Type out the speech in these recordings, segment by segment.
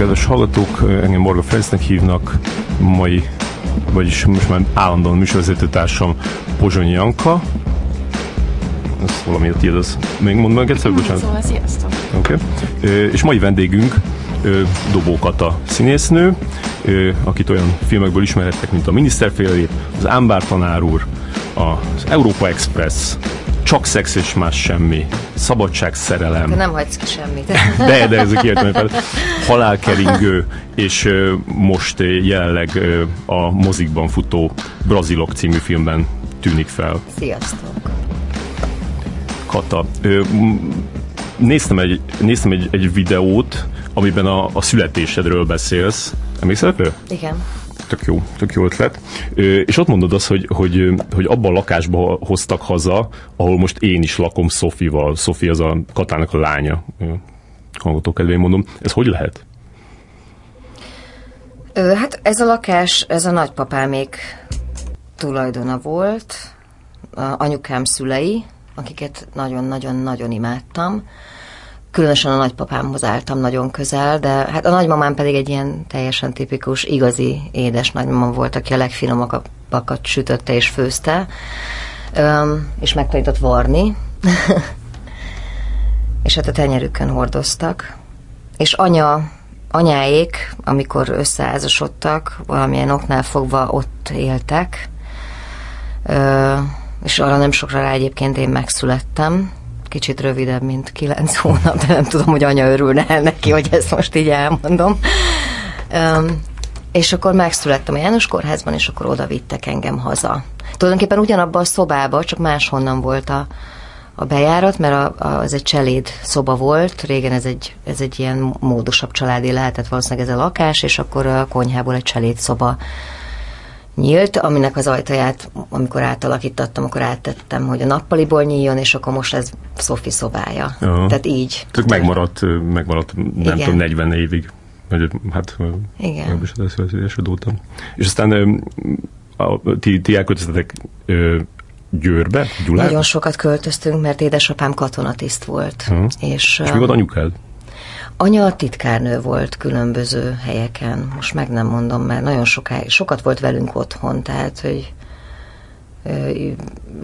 Kedves hallgatók! Engem Morga Ferencnek hívnak, mai, vagyis most már állandóan műsorvezető társam Pozsonyi Janka. Ez valami a tiéd, az még mondd meg egyszer, bocsánat. Szóval sziasztok! Oké. Okay. És mai vendégünk Dobó Kata színésznő, akit olyan filmekből ismerhettek, mint a Miniszterfélép, az Ámbár tanár úr, az Európa Express, csak szex és más semmi, szabadság, szerelem. Te nem hagysz ki semmit. De, de ezek halálkeringő, és most jelenleg a mozikban futó Brazilok című filmben tűnik fel. Sziasztok! Kata, néztem egy, néztem egy, egy videót, amiben a, a születésedről beszélsz. Emlékszel Igen tök jó, tök jó ötlet. És ott mondod azt, hogy, hogy, hogy abban a lakásba hoztak haza, ahol most én is lakom Szofival. Szofi az a Katának a lánya. Hallgató kedvén mondom. Ez hogy lehet? Hát ez a lakás, ez a nagypapámék tulajdona volt, a anyukám szülei, akiket nagyon-nagyon-nagyon imádtam különösen a nagypapámhoz álltam nagyon közel, de hát a nagymamám pedig egy ilyen teljesen tipikus, igazi édes nagymamam volt, aki a legfinomabbakat sütötte és főzte, és megtanított varni, és hát a tenyerükön hordoztak. És anya, anyáék, amikor összeházasodtak, valamilyen oknál fogva ott éltek, és arra nem sokra rá egyébként én megszülettem, kicsit rövidebb, mint kilenc hónap, de nem tudom, hogy anya örülne neki, hogy ezt most így elmondom. Um, és akkor megszülettem a János kórházban, és akkor oda vittek engem haza. Tulajdonképpen ugyanabban a szobában, csak máshonnan volt a, a bejárat, mert a, a, az egy cseléd szoba volt, régen ez egy, ez egy ilyen módosabb családi lehetett valószínűleg ez a lakás, és akkor a konyhából egy cseléd szoba nyílt, aminek az ajtaját, amikor átalakítottam, akkor áttettem, hogy a nappaliból nyíljon, és akkor most ez Szofi szobája. Aha. Tehát így. Tehát megmaradt, megmaradt nem Igen. tudom, 40 évig. Hát, Igen. És És aztán a, ti, ti elköltöztetek Győrbe, Gyulába? Nagyon sokat költöztünk, mert édesapám katonatiszt volt. Uh-huh. És, és mi volt anyukád? Anya titkárnő volt különböző helyeken, most meg nem mondom, mert nagyon sokáig, sokat volt velünk otthon, tehát, hogy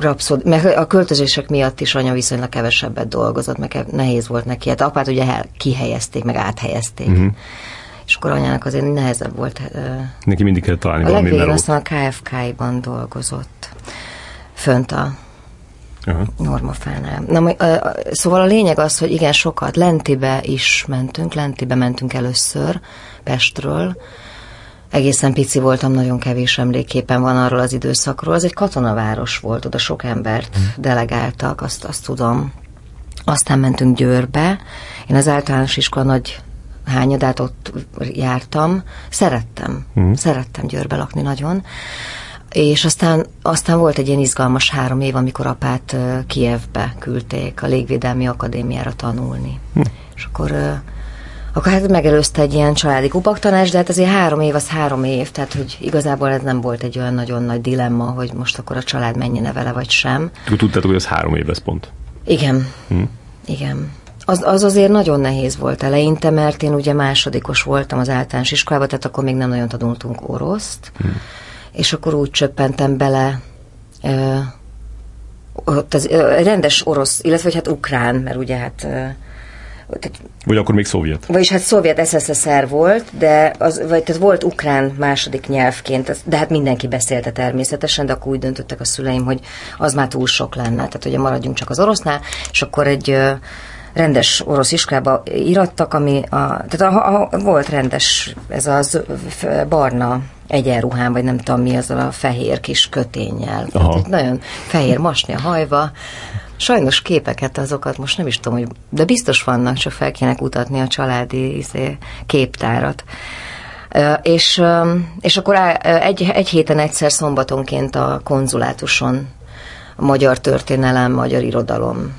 rapszod, mert a költözések miatt is anya viszonylag kevesebbet dolgozott, meg nehéz volt neki. Hát apát ugye kihelyezték, meg áthelyezték. Uh-huh. És akkor anyának azért nehezebb volt. Neki mindig kell találni a valami melót. aztán a KFK-ban dolgozott. Fönt a Aha. normafánál. Na, szóval a lényeg az, hogy igen, sokat Lentibe is mentünk, Lentibe mentünk először Pestről, egészen pici voltam, nagyon kevés emléképen van arról az időszakról. Az egy katonaváros volt, oda sok embert mm. delegáltak, azt, azt tudom. Aztán mentünk Győrbe. Én az általános iskola nagy hányadát ott jártam. Szerettem. Mm. Szerettem Győrbe lakni nagyon. És aztán, aztán volt egy ilyen izgalmas három év, amikor apát Kievbe küldték a Légvédelmi Akadémiára tanulni. Hm. És akkor, akkor hát megelőzte egy ilyen családi kupaktanás, de hát azért három év az három év, tehát hogy igazából ez nem volt egy olyan nagyon nagy dilemma, hogy most akkor a család menjene vele, vagy sem. Tudtátok, hogy ez három év lesz pont? Igen. Hm. Igen. Az, az azért nagyon nehéz volt eleinte, mert én ugye másodikos voltam az általános iskolában, tehát akkor még nem nagyon tanultunk oroszt. Hm és akkor úgy csöppentem bele ott az, rendes orosz, illetve hát ukrán, mert ugye hát tehát, vagy akkor még szovjet. Vagyis hát szovjet SSSR volt, de az, vagy tehát volt ukrán második nyelvként, de hát mindenki beszélte természetesen, de akkor úgy döntöttek a szüleim, hogy az már túl sok lenne, tehát ugye maradjunk csak az orosznál, és akkor egy rendes orosz iskolába irattak, ami a, tehát a, a, volt rendes, ez az barna egyenruhán, vagy nem tudom mi, azzal a fehér kis kötényel. Tehát nagyon fehér masni a hajva. Sajnos képeket azokat most nem is tudom, hogy, de biztos vannak, csak fel kéne kutatni a családi izé, képtárat. És, és akkor egy, egy héten egyszer szombatonként a konzulátuson magyar történelem, magyar irodalom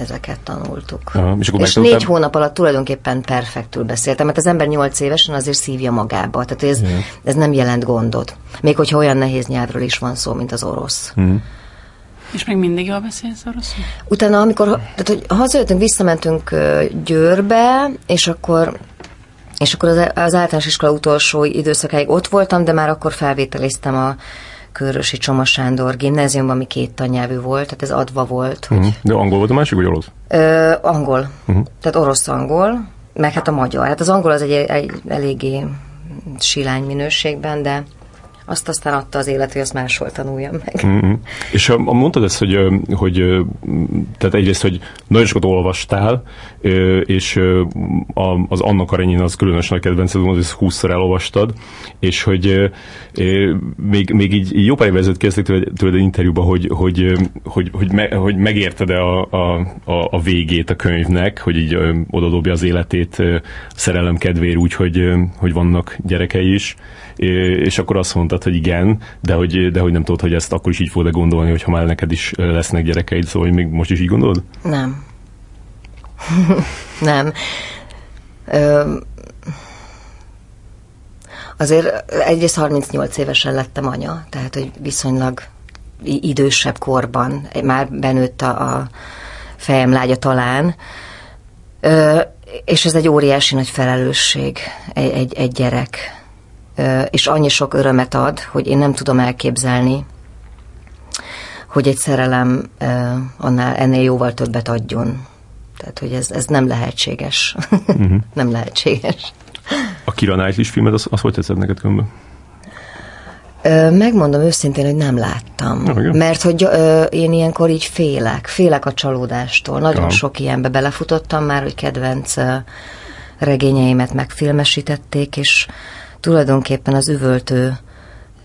ezeket tanultuk. Aha, és, akkor és négy hónap alatt tulajdonképpen perfektül beszéltem, mert az ember nyolc évesen azért szívja magába, tehát ez, yeah. ez nem jelent gondot. Még hogyha olyan nehéz nyelvről is van szó, mint az orosz. Mm. És még mindig jól beszélsz oroszul? Utána, amikor tehát, hogy hazajöttünk, visszamentünk Győrbe, és akkor És akkor az, az általános iskola utolsó időszakáig ott voltam, de már akkor felvételiztem a Körösi Csoma Sándor gimnáziumban, ami két tannyelvű volt, tehát ez adva volt. Hogy, Uh-huh. De angol volt a másik, vagy orosz? ö, angol, uh-huh. tehát orosz-angol, meg hát a magyar. Hát az angol az egy, egy eléggé silány minőségben, de azt aztán adta az élet, hogy azt máshol tanuljam meg. Mm-hmm. És a, mondtad ezt, hogy, hogy tehát egyrészt, hogy nagyon sokat olvastál, és a, az Anna Karenin az különös nagy kedvenced, ezt 20-szor elolvastad, és hogy még, még így jó pár évvel ezelőtt kérdezték tőled, egy interjúban, hogy, hogy, hogy, hogy, me, hogy megérted-e a, a, a, a végét a könyvnek, hogy így ö, odadobja az életét szerelem kedvér úgy, hogy, hogy vannak gyerekei is, és akkor azt mondtad, hogy igen, de hogy, de hogy nem tudod, hogy ezt akkor is így fogod gondolni, hogyha már neked is lesznek gyerekeid, szóval hogy még most is így gondolod? Nem. nem. Ö, azért egyrészt 38 évesen lettem anya, tehát hogy viszonylag idősebb korban, már benőtt a, a fejem lágya talán, Ö, és ez egy óriási nagy felelősség, egy, egy, egy gyerek. És annyi sok örömet ad, hogy én nem tudom elképzelni, hogy egy szerelem annál ennél jóval többet adjon. Tehát, hogy ez, ez nem lehetséges. Uh-huh. nem lehetséges. A Kira Knightley filmet, az, az hogy tetszett neked különben? Megmondom őszintén, hogy nem láttam. Ah, igen? Mert hogy ö, én ilyenkor így félek. Félek a csalódástól. Nagyon Aha. sok ilyenbe belefutottam már, hogy kedvenc ö, regényeimet megfilmesítették, és tulajdonképpen az üvöltő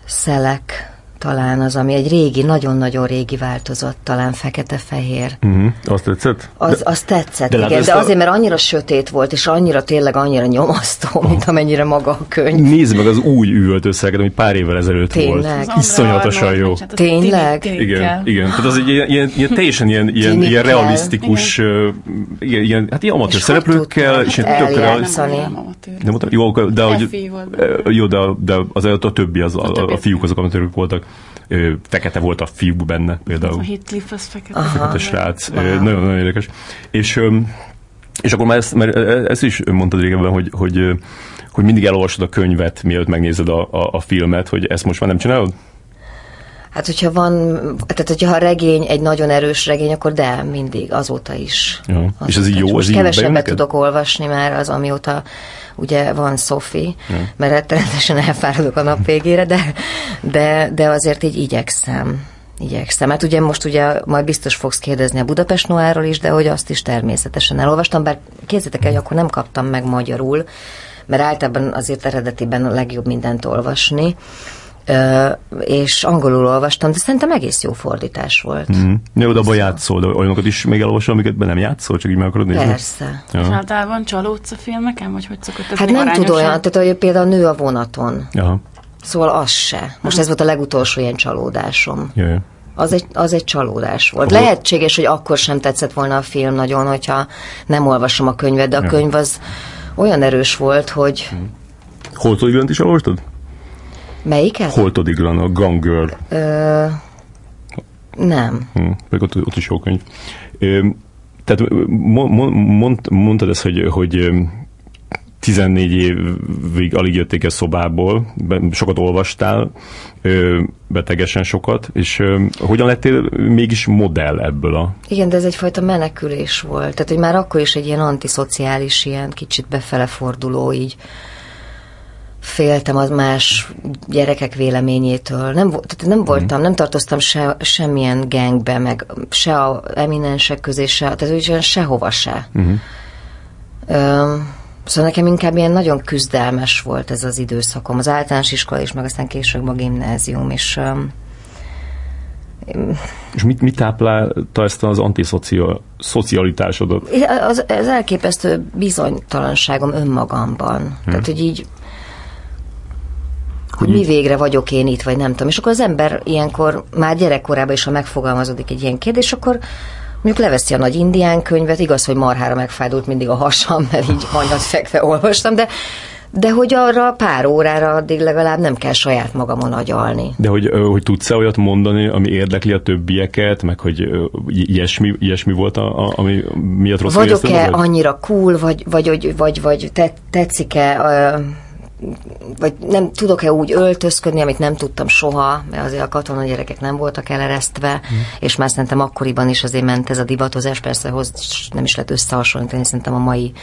szelek talán az, ami egy régi, nagyon-nagyon régi változat, talán fekete-fehér. Uh-huh. Azt tetszett? Az, az tetszett, de de igen, ezt de a- azért, mert annyira sötét volt, és annyira tényleg annyira nyomasztó, mint amennyire maga a könyv. Nézd meg az új üvöltőszeleget, ami pár évvel ezelőtt Tényleg? volt. Iszonyatosan jó. Tényleg? Igen, igen. Tehát az egy ilyen, ilyen, ilyen teljesen ilyen, ilyen, ilyen realisztikus, ilyen, ilyen, hát ilyen amatőr szereplőkkel, és ilyen hát tök. Nem mondtam, jó, de hogy, jó, de, de az előtt a többi, az, a, a, fiúk azok amatőrök voltak. Ö, Fekete volt a fiú benne A például. Heathcliff az fekete. Fekete srác. Nagyon-nagyon érdekes. És, és akkor már ezt, mert ezt is mondtad régebben, hogy, hogy, hogy mindig elolvasod a könyvet, mielőtt megnézed a, a, a filmet, hogy ezt most már nem csinálod? Hát, hogyha van, tehát hogyha a regény egy nagyon erős regény, akkor de, mindig, azóta is. Ja. Azóta És ez így jó? Ez Most így bejön kevesebbet tudok olvasni már az, amióta ugye van Sophie, ja. mert rettenetesen elfáradok a nap végére, de, de, de azért így igyekszem. Igyekszem. Hát ugye most ugye majd biztos fogsz kérdezni a Budapest Noárról is, de hogy azt is természetesen elolvastam, bár képzeljétek el, hogy akkor nem kaptam meg magyarul, mert általában azért eredetiben a legjobb mindent olvasni, és angolul olvastam, de szerintem egész jó fordítás volt. Mm. Jó, de abban játszol, de olyanokat is még elolvasol, amiket be nem játszol, csak így meg akarod nézni? Persze. És Ja. általában csalódsz a filmeken, vagy hogy szokott ez Hát nem tud olyan, tehát hogy például nő a vonaton. Aha. Szóval az se. Most ez volt a legutolsó ilyen csalódásom. Ja, ja. Az egy, az egy csalódás volt. Ahol- Lehetséges, hogy akkor sem tetszett volna a film nagyon, hogyha nem olvasom a könyvet, de a Ja. könyv az olyan erős volt, hogy Holtodiglant is elolvastad? Melyiket? Holtodiglan, a Gone Girl. Ö, nem. Hm, meg ott, ott is jó könyv. Ö, tehát mo- mo- mond, mondtad ezt, hogy, hogy ö, 14 évig alig jötték el szobából, sokat olvastál, betegesen sokat, és hogyan lettél mégis modell ebből a... Igen, de ez egyfajta menekülés volt. Tehát, hogy már akkor is egy ilyen antiszociális, ilyen kicsit befele forduló, így féltem az más gyerekek véleményétől. Nem, tehát nem voltam, nem tartoztam se, semmilyen gangbe, meg se a eminensek közé, se, tehát úgy sehova se. Uh-huh. Öm, szóval nekem inkább ilyen nagyon küzdelmes volt ez az időszakom. Az általános iskola is, meg aztán később a gimnázium, és öm, És mit, mit táplálta ezt az antiszocialitásodat? Az, az elképesztő bizonytalanságom önmagamban. Hmm. Tehát, hogy így hogy mi végre vagyok én itt, vagy nem tudom. És akkor az ember ilyenkor, már gyerekkorában is, ha megfogalmazódik egy ilyen kérdés, akkor mondjuk leveszi a nagy indián könyvet, igaz, hogy marhára megfájdult mindig a hasam, mert így hanyat fekve olvastam, de de hogy arra pár órára addig legalább nem kell saját magamon agyalni. De hogy, hogy tudsz-e olyat mondani, ami érdekli a többieket, meg hogy ilyesmi, ilyesmi volt, a, a, ami miatt rossz Vagyok-e annyira cool, vagy, vagy, vagy, vagy, vagy te, tetszik-e vagy nem tudok-e úgy öltözködni, amit nem tudtam soha, mert azért a katona gyerekek nem voltak eleresztve, mm. és már szerintem akkoriban is azért ment ez a divatozás, persze hoz nem is lehet összehasonlítani, szerintem a mai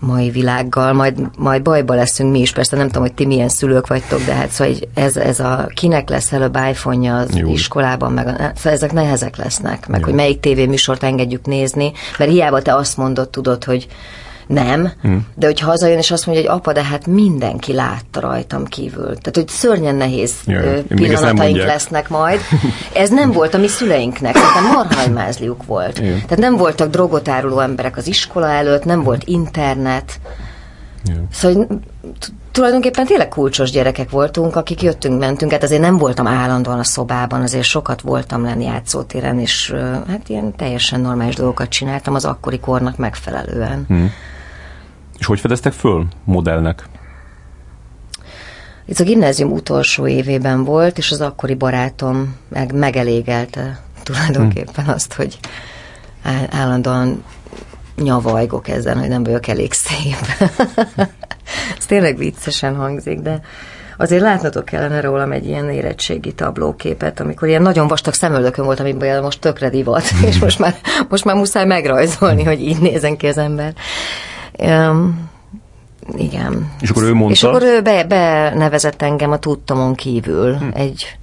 mai világgal, majd, majd bajba leszünk mi is, persze nem tudom, hogy ti milyen szülők vagytok, de hát szóval ez, ez a kinek lesz előbb iPhone-ja az Jó. iskolában, meg a, szóval ezek nehezek lesznek, meg Jó. hogy melyik tévéműsort engedjük nézni, mert hiába te azt mondod, tudod, hogy nem, hmm. de hogy hazajön és azt mondja, hogy apa, de hát mindenki látta rajtam kívül. Tehát, hogy szörnyen nehéz Jaj, pillanataink lesznek majd. Ez nem volt a mi szüleinknek, tehát marhajmázliuk volt. Igen. Tehát nem voltak drogot áruló emberek az iskola előtt, nem volt internet. Igen. Szóval tulajdonképpen tényleg kulcsos gyerekek voltunk, akik jöttünk, mentünk, hát azért nem voltam állandóan a szobában, azért sokat voltam lenni játszótéren, és hát ilyen teljesen normális dolgokat csináltam az akkori kornak megfelelően. Hmm. És hogy fedeztek föl modellnek? Ez a gimnázium utolsó évében volt, és az akkori barátom meg megelégelte tulajdonképpen hmm. azt, hogy állandóan nyavajgok ezen, hogy nem vagyok elég szép. Ez tényleg viccesen hangzik, de azért látnotok kellene rólam egy ilyen érettségi tablóképet, amikor ilyen nagyon vastag szemöldökön volt, amiben most tökre divat, és most már, most már muszáj megrajzolni, hogy így nézen ki az ember. Um, igen. És akkor ő mondta? És akkor ő be, benevezett engem a tudtomon kívül hm. egy...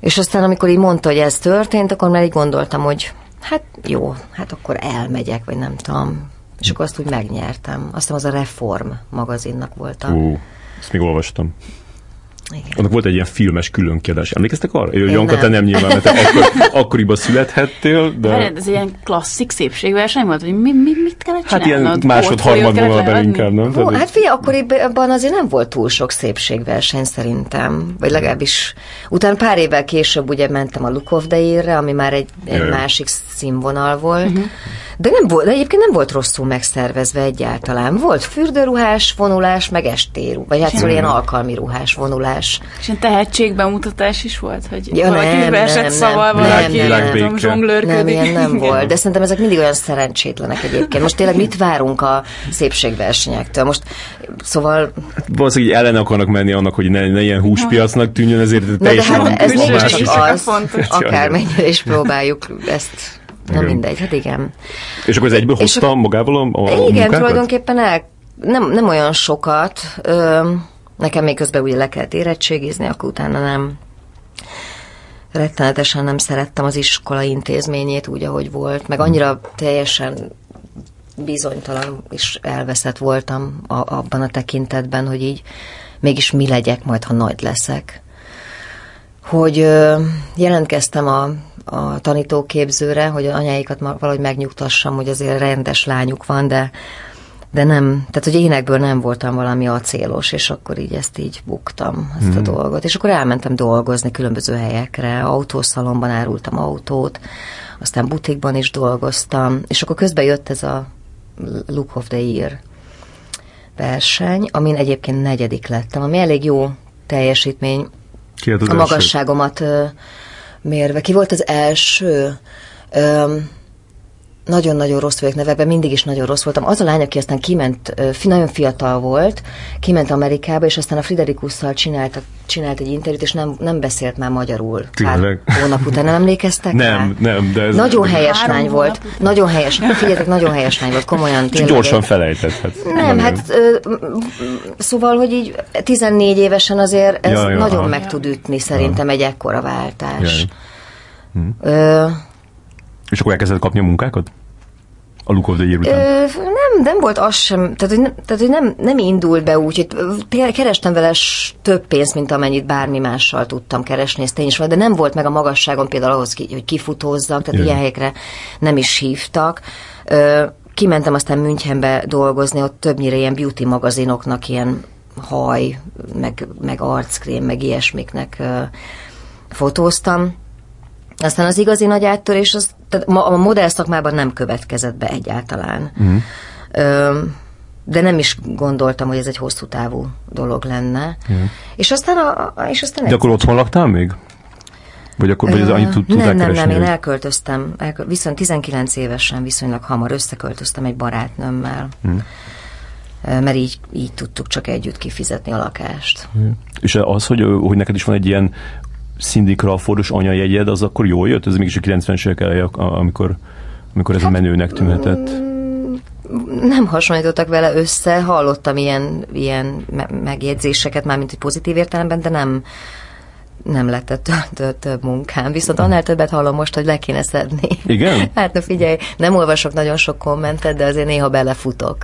És aztán, amikor így mondta, hogy ez történt, akkor már így gondoltam, hogy hát jó, hát akkor elmegyek, vagy nem tudom. És akkor azt úgy megnyertem. Aztán az a Reform magazinnak volt a... Uh, ezt még olvastam. Igen. Annak volt egy ilyen filmes különkiadás. Emlékeztek arra? Én Janka, nem. te nem nyilván, mert te akkor, akkoriban születhettél, de... Hát, ez ilyen klasszik szépségverseny volt, hogy mi, mi, mit kellett Hát ilyen másod, harmad vonalban inkább, nem? Ó, hát figyelj, akkoriban azért nem volt túl sok szépségverseny szerintem, vagy legalábbis utána pár évvel később ugye mentem a Year-re, ami már egy, egy másik színvonal volt, uh-huh. de nem volt, de egyébként nem volt rosszul megszervezve egyáltalán. Volt fürdőruhás vonulás, meg estéru, vagy hát szóval ilyen alkalmi ruhás vonulás mutatás. És ilyen tehetségbemutatás is volt, hogy ja, valaki nem, esett nem, szaval, nem, valaki nem, nem, nem, nem, ilyen nem volt, de szerintem ezek mindig olyan szerencsétlenek egyébként. Most tényleg mit várunk a szépségversenyektől? Most szóval... Valószínűleg ellen akarnak menni annak, hogy ne, ne ilyen húspiacnak tűnjön, ezért teljesen... De hát ez mégiscsak az, akármennyire is próbáljuk ezt Na mindegy, hát igen. És akkor ez egyből hozta magával a, a Igen, munkákat? tulajdonképpen el, nem, nem olyan sokat. Ö, Nekem még közben ugye le kellett érettségizni, akkor utána nem rettenetesen nem szerettem az iskola intézményét úgy, ahogy volt, meg annyira teljesen bizonytalan és elveszett voltam a, abban a tekintetben, hogy így mégis mi legyek majd, ha nagy leszek. Hogy ö, jelentkeztem a, a tanítóképzőre, hogy anyáikat valahogy megnyugtassam, hogy azért rendes lányuk van, de de nem, tehát hogy énekből nem voltam valami acélos, és akkor így ezt így buktam, ezt mm. a mhm. dolgot. És akkor elmentem dolgozni különböző helyekre, autószalomban árultam autót, aztán butikban is dolgoztam, és akkor közben jött ez a Look of the Year verseny, amin egyébként negyedik lettem, ami elég jó teljesítmény. Ki a magasságomat mérve. Ki volt az első? Öm, nagyon-nagyon rossz vagyok nevekben, mindig is nagyon rossz voltam. Az a lány, aki aztán kiment, nagyon fiatal volt, kiment Amerikába, és aztán a Friderikusszal csinált, csinált egy interjút, és nem, nem beszélt már magyarul. Tényleg? Pár hónap után, nem emlékeztek Nem, rá? nem, de ez... Nagyon helyes lány volt. Nagyon helyes, figyeljetek, nagyon helyes lány volt, komolyan. Tényleg. Gyorsan felejtett. Hát, nem, nem, hát ö, szóval, hogy így 14 évesen azért ez ja, nagyon aha. meg tud ütni szerintem ja. egy ekkora váltás. Ja. Hm. Ö, és akkor elkezdett kapni a munkákat? A Look of the Year után? Ö, nem, nem volt az sem, tehát hogy, nem, tehát, hogy nem, nem indult be úgy, hogy kerestem vele több pénzt, mint amennyit bármi mással tudtam keresni, ez tény is de nem volt meg a magasságon például ahhoz, hogy kifutózzam, tehát Jön. ilyen helyekre nem is hívtak. Ö, kimentem aztán Münchenbe dolgozni, ott többnyire ilyen beauty magazinoknak ilyen haj, meg, meg arckrém, meg ilyesmiknek ö, fotóztam aztán az igazi nagy áttörés, az, tehát a modell szakmában nem következett be egyáltalán. Mm. Ö, de nem is gondoltam, hogy ez egy hosszú távú dolog lenne. Igen. És aztán, a, és aztán De akkor otthon laktál még? Vagy akkor vagy az annyit tud, Nem, nem, nem, én elköltöztem, elköl, viszont 19 évesen viszonylag hamar összeköltöztem egy barátnőmmel. Hmm. Mert így, így tudtuk csak együtt kifizetni a lakást. Hmm. És az, hogy, hogy neked is van egy ilyen Cindy Crawfordos anyajegyed, az akkor jól jött? Ez mégis a 90-es évek eleje, amikor, amikor ez hát, a menőnek tűnhetett. Mm, nem hasonlítottak vele össze, hallottam ilyen, ilyen megjegyzéseket, mármint egy pozitív értelemben, de nem, nem lett több, több munkám. Viszont annál többet hallom most, hogy le kéne szedni. Igen? Hát na figyelj, nem olvasok nagyon sok kommentet, de azért néha belefutok.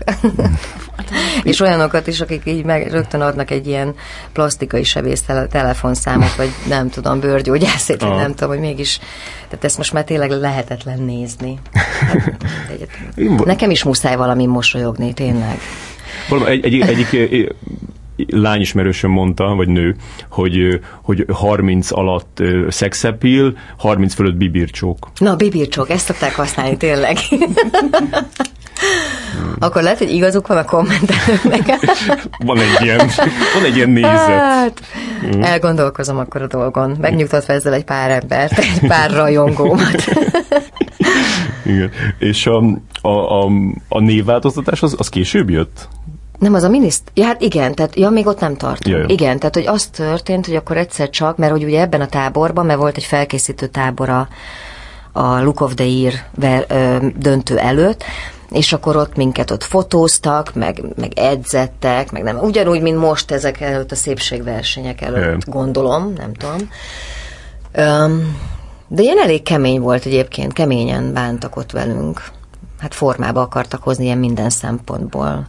és olyanokat is, akik így meg rögtön adnak egy ilyen plastikai sebész telefonszámot, vagy nem tudom, bőrgyógyászét, vagy nem tudom, hogy mégis, tehát ezt most már tényleg lehetetlen nézni. Hát, nekem is muszáj valami mosolyogni, tényleg. Valami, egy, egy, egyik lányismerősöm mondta, vagy nő, hogy, hogy 30 alatt szexepil, 30 fölött bibircsók. Na, bibircsók, ezt szokták használni tényleg. Akkor lehet, hogy igazuk van a kommentelőknek. van egy ilyen, van egy ilyen nézet. Hát, mm. elgondolkozom akkor a dolgon. Megnyugtatva ezzel egy pár embert, egy pár rajongómat. Igen. És a, a, a, a névváltoztatás az, az később jött? Nem, az a miniszt... Ja, hát igen, tehát ja, még ott nem tart. Jaj. Igen, tehát hogy az történt, hogy akkor egyszer csak, mert hogy ugye ebben a táborban, mert volt egy felkészítő tábor a, Look of the Year döntő előtt, és akkor ott minket ott fotóztak, meg, meg edzettek, meg nem, ugyanúgy, mint most ezek előtt a szépségversenyek előtt, Jaj. gondolom, nem tudom. Um, de ilyen elég kemény volt egyébként, keményen bántak ott velünk. Hát formába akartak hozni ilyen minden szempontból.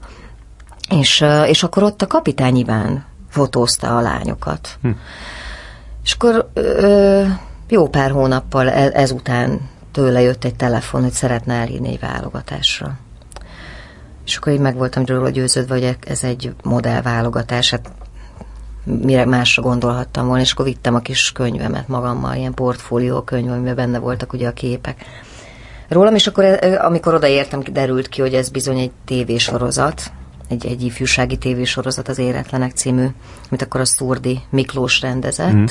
És, és akkor ott a kapitány Iván fotózta a lányokat. Hm. És akkor ö, jó pár hónappal e, ezután tőle jött egy telefon, hogy szeretne elhívni egy válogatásra. És akkor így meg voltam róla győződve, hogy ez egy modellválogatás, hát mire másra gondolhattam volna, és akkor vittem a kis könyvemet magammal, ilyen portfólió könyv, amiben benne voltak ugye a képek rólam, és akkor amikor odaértem, derült ki, hogy ez bizony egy tévésorozat, egy, egy ifjúsági tévésorozat, az Éretlenek című, amit akkor a Szurdi Miklós rendezett, mm.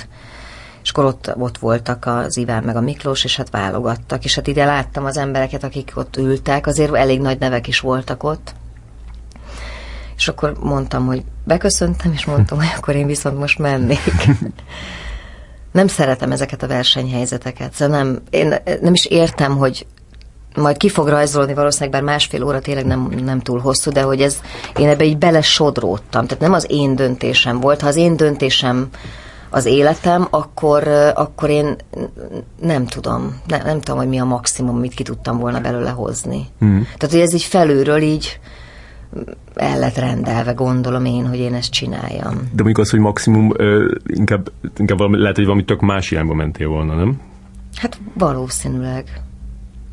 és akkor ott, ott voltak az Iván meg a Miklós, és hát válogattak, és hát ide láttam az embereket, akik ott ültek, azért elég nagy nevek is voltak ott, és akkor mondtam, hogy beköszöntem, és mondtam, hogy akkor én viszont most mennék. nem szeretem ezeket a versenyhelyzeteket. Szóval nem, én nem is értem, hogy majd ki fog rajzolni valószínűleg, bár másfél óra tényleg nem, nem túl hosszú, de hogy ez, én ebbe így belesodródtam. Tehát nem az én döntésem volt. Ha az én döntésem az életem, akkor, akkor én nem tudom, nem, nem tudom, hogy mi a maximum, amit ki tudtam volna belőle hozni. Mm. Tehát, hogy ez így felülről így el lett rendelve, gondolom én, hogy én ezt csináljam. De mondjuk az, hogy maximum, inkább, inkább valami, lehet, hogy valami tök más irányba mentél volna, nem? Hát valószínűleg.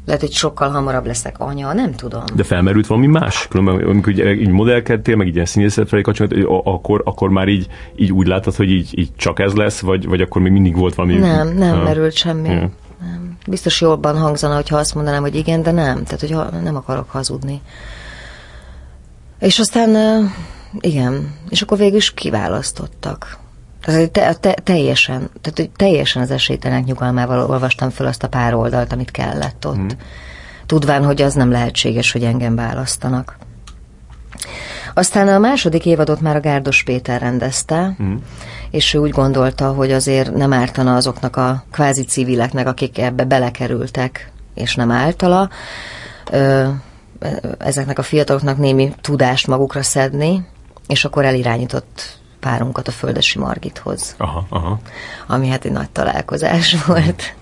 Lehet, hogy sokkal hamarabb leszek anya, nem tudom. De felmerült valami más? Különben, amikor így, így modellkedtél, meg így ilyen színészet felé akkor, akkor már így, így úgy láttad, hogy így, így csak ez lesz, vagy, vagy akkor még mindig volt valami... Nem, nem ha. merült semmi. Ja. Nem. Biztos jobban hangzana, hogyha azt mondanám, hogy igen, de nem. Tehát, hogy nem akarok hazudni. És aztán, igen, és akkor végül is kiválasztottak. Tehát te, te, teljesen, tehát hogy teljesen az esélytelenek nyugalmával olvastam fel azt a pár oldalt, amit kellett ott. Mm. Tudván, hogy az nem lehetséges, hogy engem választanak. Aztán a második évadot már a Gárdos Péter rendezte, mm. és ő úgy gondolta, hogy azért nem ártana azoknak a kvázi civileknek, akik ebbe belekerültek, és nem általa, ö, ezeknek a fiataloknak némi tudást magukra szedni, és akkor elirányított párunkat a Földesi Margithoz. Aha, aha. Ami hát egy nagy találkozás volt.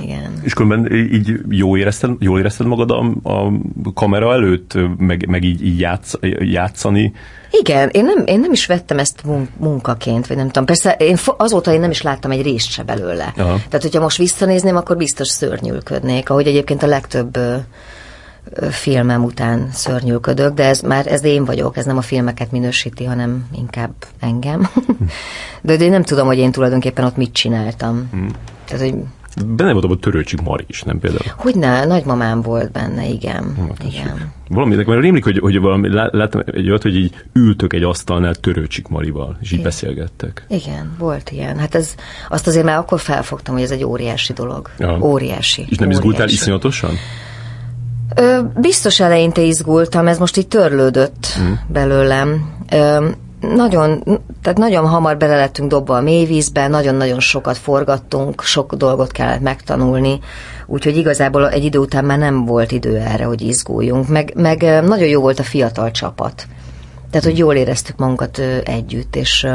Igen. És különben így jó érezted, jól érezted magad a, a kamera előtt, meg, meg így, így játsz, játszani? Igen, én nem, én nem is vettem ezt munkaként, vagy nem tudom. Persze én azóta én nem is láttam egy részt se belőle. Aha. Tehát, hogyha most visszanézném, akkor biztos szörnyülködnék, ahogy egyébként a legtöbb filmem után szörnyűködök, de ez már ez én vagyok, ez nem a filmeket minősíti, hanem inkább engem. de, de én nem tudom, hogy én tulajdonképpen ott mit csináltam. Hmm. Tehát, hogy Benne volt a Törőcsik Mari is, nem például? Hogyne, nagymamám volt benne, igen. Hát, igen. Valami, mert rémlik, hogy, hogy valami, láttam egy olyat, hogy így ültök egy asztalnál Törőcsik Marival, és így Igen. beszélgettek. Igen, volt ilyen. Hát ez, azt azért már akkor felfogtam, hogy ez egy óriási dolog. Ja. Óriási. És nem óriási. izgultál iszonyatosan? Ö, biztos eleinte izgultam, ez most így törlődött mm. belőlem. Ö, nagyon, tehát nagyon hamar bele lettünk dobva a mélyvízbe, nagyon-nagyon sokat forgattunk, sok dolgot kellett megtanulni, úgyhogy igazából egy idő után már nem volt idő erre, hogy izguljunk, meg, meg nagyon jó volt a fiatal csapat. Tehát, hogy jól éreztük magunkat együtt, és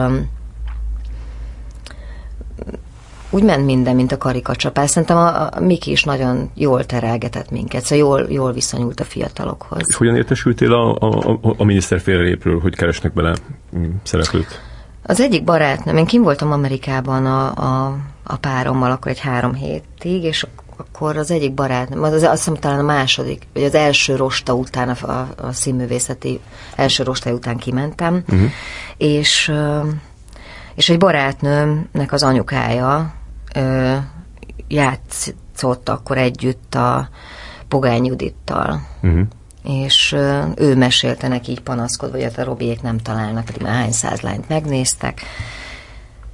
úgy ment minden, mint a karikacsapás. Szerintem a, a Miki is nagyon jól terelgetett minket, szóval jól, jól viszonyult a fiatalokhoz. És hogyan értesültél a, a, a, a miniszter félrelépről, hogy keresnek bele mm, szereplőt? Az egyik barátnőm, én kim voltam Amerikában a, a, a párommal akkor egy három hétig, és akkor az egyik barátnőm, az, azt hiszem talán a második, vagy az első rosta után, a, a, a színművészeti első rosta után kimentem, uh-huh. és és egy barátnőmnek az anyukája ö, játszott akkor együtt a Pogány Judittal. Uh-huh. És ö, ő mesélte neki így panaszkodva, hogy hát a Robiék nem találnak, pedig már hány száz lányt megnéztek.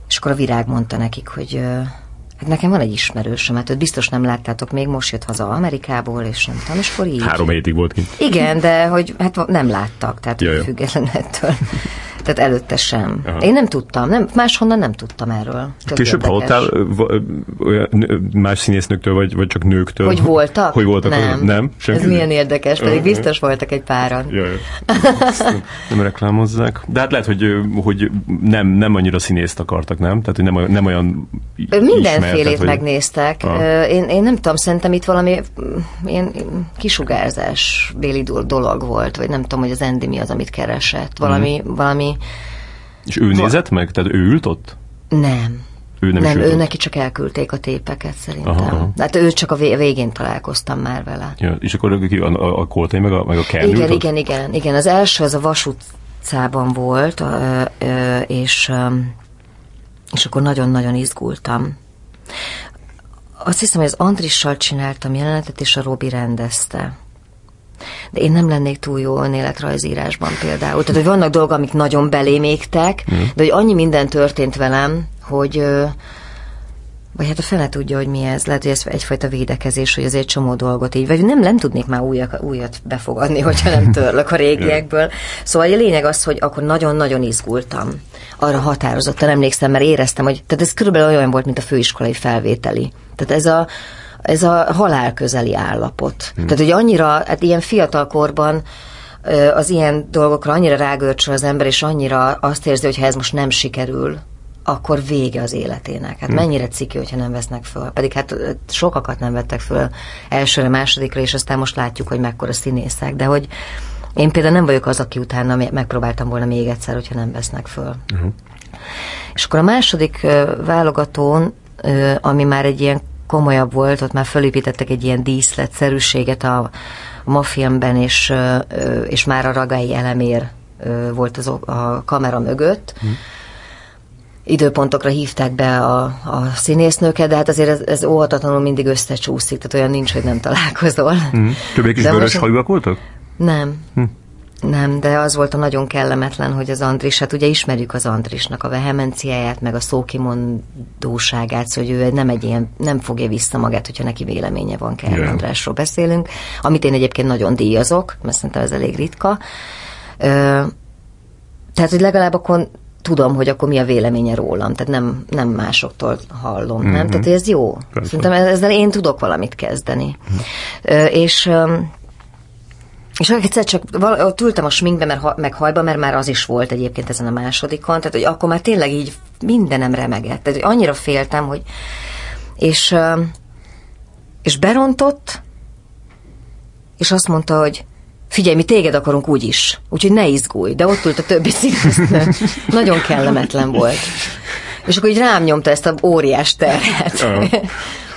És akkor a virág mondta nekik, hogy ö, hát nekem van egy ismerősöm, hát őt biztos nem láttátok, még most jött haza Amerikából, és nem tudom, és akkor így. Három hétig volt kint. Igen, de hogy hát nem láttak, tehát független ettől. Tehát előtte sem. Aha. Én nem tudtam, nem, máshonnan nem tudtam erről. Tök Később hallottál más színésznőktől, vagy, vagy csak nőktől? Hogy voltak? Hogy voltak? Nem. nem? Senki Ez milyen érdekes, pedig biztos voltak egy páran. Jaj, nem, reklámozzák. De hát lehet, hogy, hogy nem, nem annyira színészt akartak, nem? Tehát, hogy nem, nem olyan Mindenfélét vagy... megnéztek. Ah. Én, én nem tudom, szerintem itt valami ilyen kisugárzás béli dolog volt, vagy nem tudom, hogy az Endi mi az, amit keresett. Valami, uh-huh. valami és ő nézett meg? Tehát ő ült ott? Nem. Ő nem, nem ő neki csak elküldték a tépeket szerintem. Aha, aha. Hát ő csak a végén találkoztam már vele. Ja, és akkor a, a, a Koltai meg a, meg a Kern Igen, igen, igen, igen. Az első az a Vas utcában volt, és, és akkor nagyon-nagyon izgultam. Azt hiszem, hogy az Andrissal csináltam jelenetet, és a Robi rendezte de én nem lennék túl jó önéletrajzírásban például. Tehát, hogy vannak dolgok, amik nagyon belémégtek, mm. de hogy annyi minden történt velem, hogy vagy hát a fele tudja, hogy mi ez. Lehet, hogy ez egyfajta védekezés, hogy azért csomó dolgot így, vagy nem, nem tudnék már újak, újat befogadni, hogyha nem törlök a régiekből. Szóval a lényeg az, hogy akkor nagyon-nagyon izgultam. Arra határozottan emlékszem, mert éreztem, hogy tehát ez körülbelül olyan volt, mint a főiskolai felvételi. Tehát ez a, ez a halál közeli állapot. Hmm. Tehát, hogy annyira, hát ilyen fiatal korban az ilyen dolgokra annyira rágörcsöl az ember, és annyira azt érzi, hogy ha ez most nem sikerül, akkor vége az életének. Hát hmm. mennyire ciki, hogyha nem vesznek föl. Pedig hát sokakat nem vettek föl elsőre, másodikra, és aztán most látjuk, hogy mekkora színészek. De hogy én például nem vagyok az, aki utána megpróbáltam volna még egyszer, hogyha nem vesznek föl. Uh-huh. És akkor a második válogatón, ami már egy ilyen komolyabb volt, ott már fölépítettek egy ilyen díszletszerűséget a, a filmben, és, és már a ragai elemér volt az, a kamera mögött. Hmm időpontokra hívták be a, a színésznőket, de hát azért ez, ez óhatatlanul mindig összecsúszik, tehát olyan nincs, hogy nem találkozol. Mm. Többek is vörös hajúak voltak? Nem. Hm. Nem, de az volt a nagyon kellemetlen, hogy az Andris, hát ugye ismerjük az Andrisnak a vehemenciáját, meg a szókimondóságát, szóval hogy ő nem egy ilyen, nem fogja vissza magát, hogyha neki véleménye van, kell yeah. Andrásról beszélünk, amit én egyébként nagyon díjazok, mert szerintem ez elég ritka. Ö, tehát, hogy legalább akkor tudom, hogy akkor mi a véleménye rólam, tehát nem, nem másoktól hallom, mm-hmm. nem? Mhm. Tehát ez jó. Persze. Szerintem ezzel én tudok valamit kezdeni. Mm. Ö, és és egyszer csak ott ültem a sminkbe, mert, meg hajba, mert már az is volt egyébként ezen a másodikon, tehát hogy akkor már tényleg így mindenem remegett. Tehát hogy annyira féltem, hogy és, és berontott, és azt mondta, hogy figyelj, mi téged akarunk úgy is, úgyhogy ne izgulj, de ott ült a többi színésznő. Nagyon kellemetlen volt. És akkor így rám nyomta ezt a óriás terhet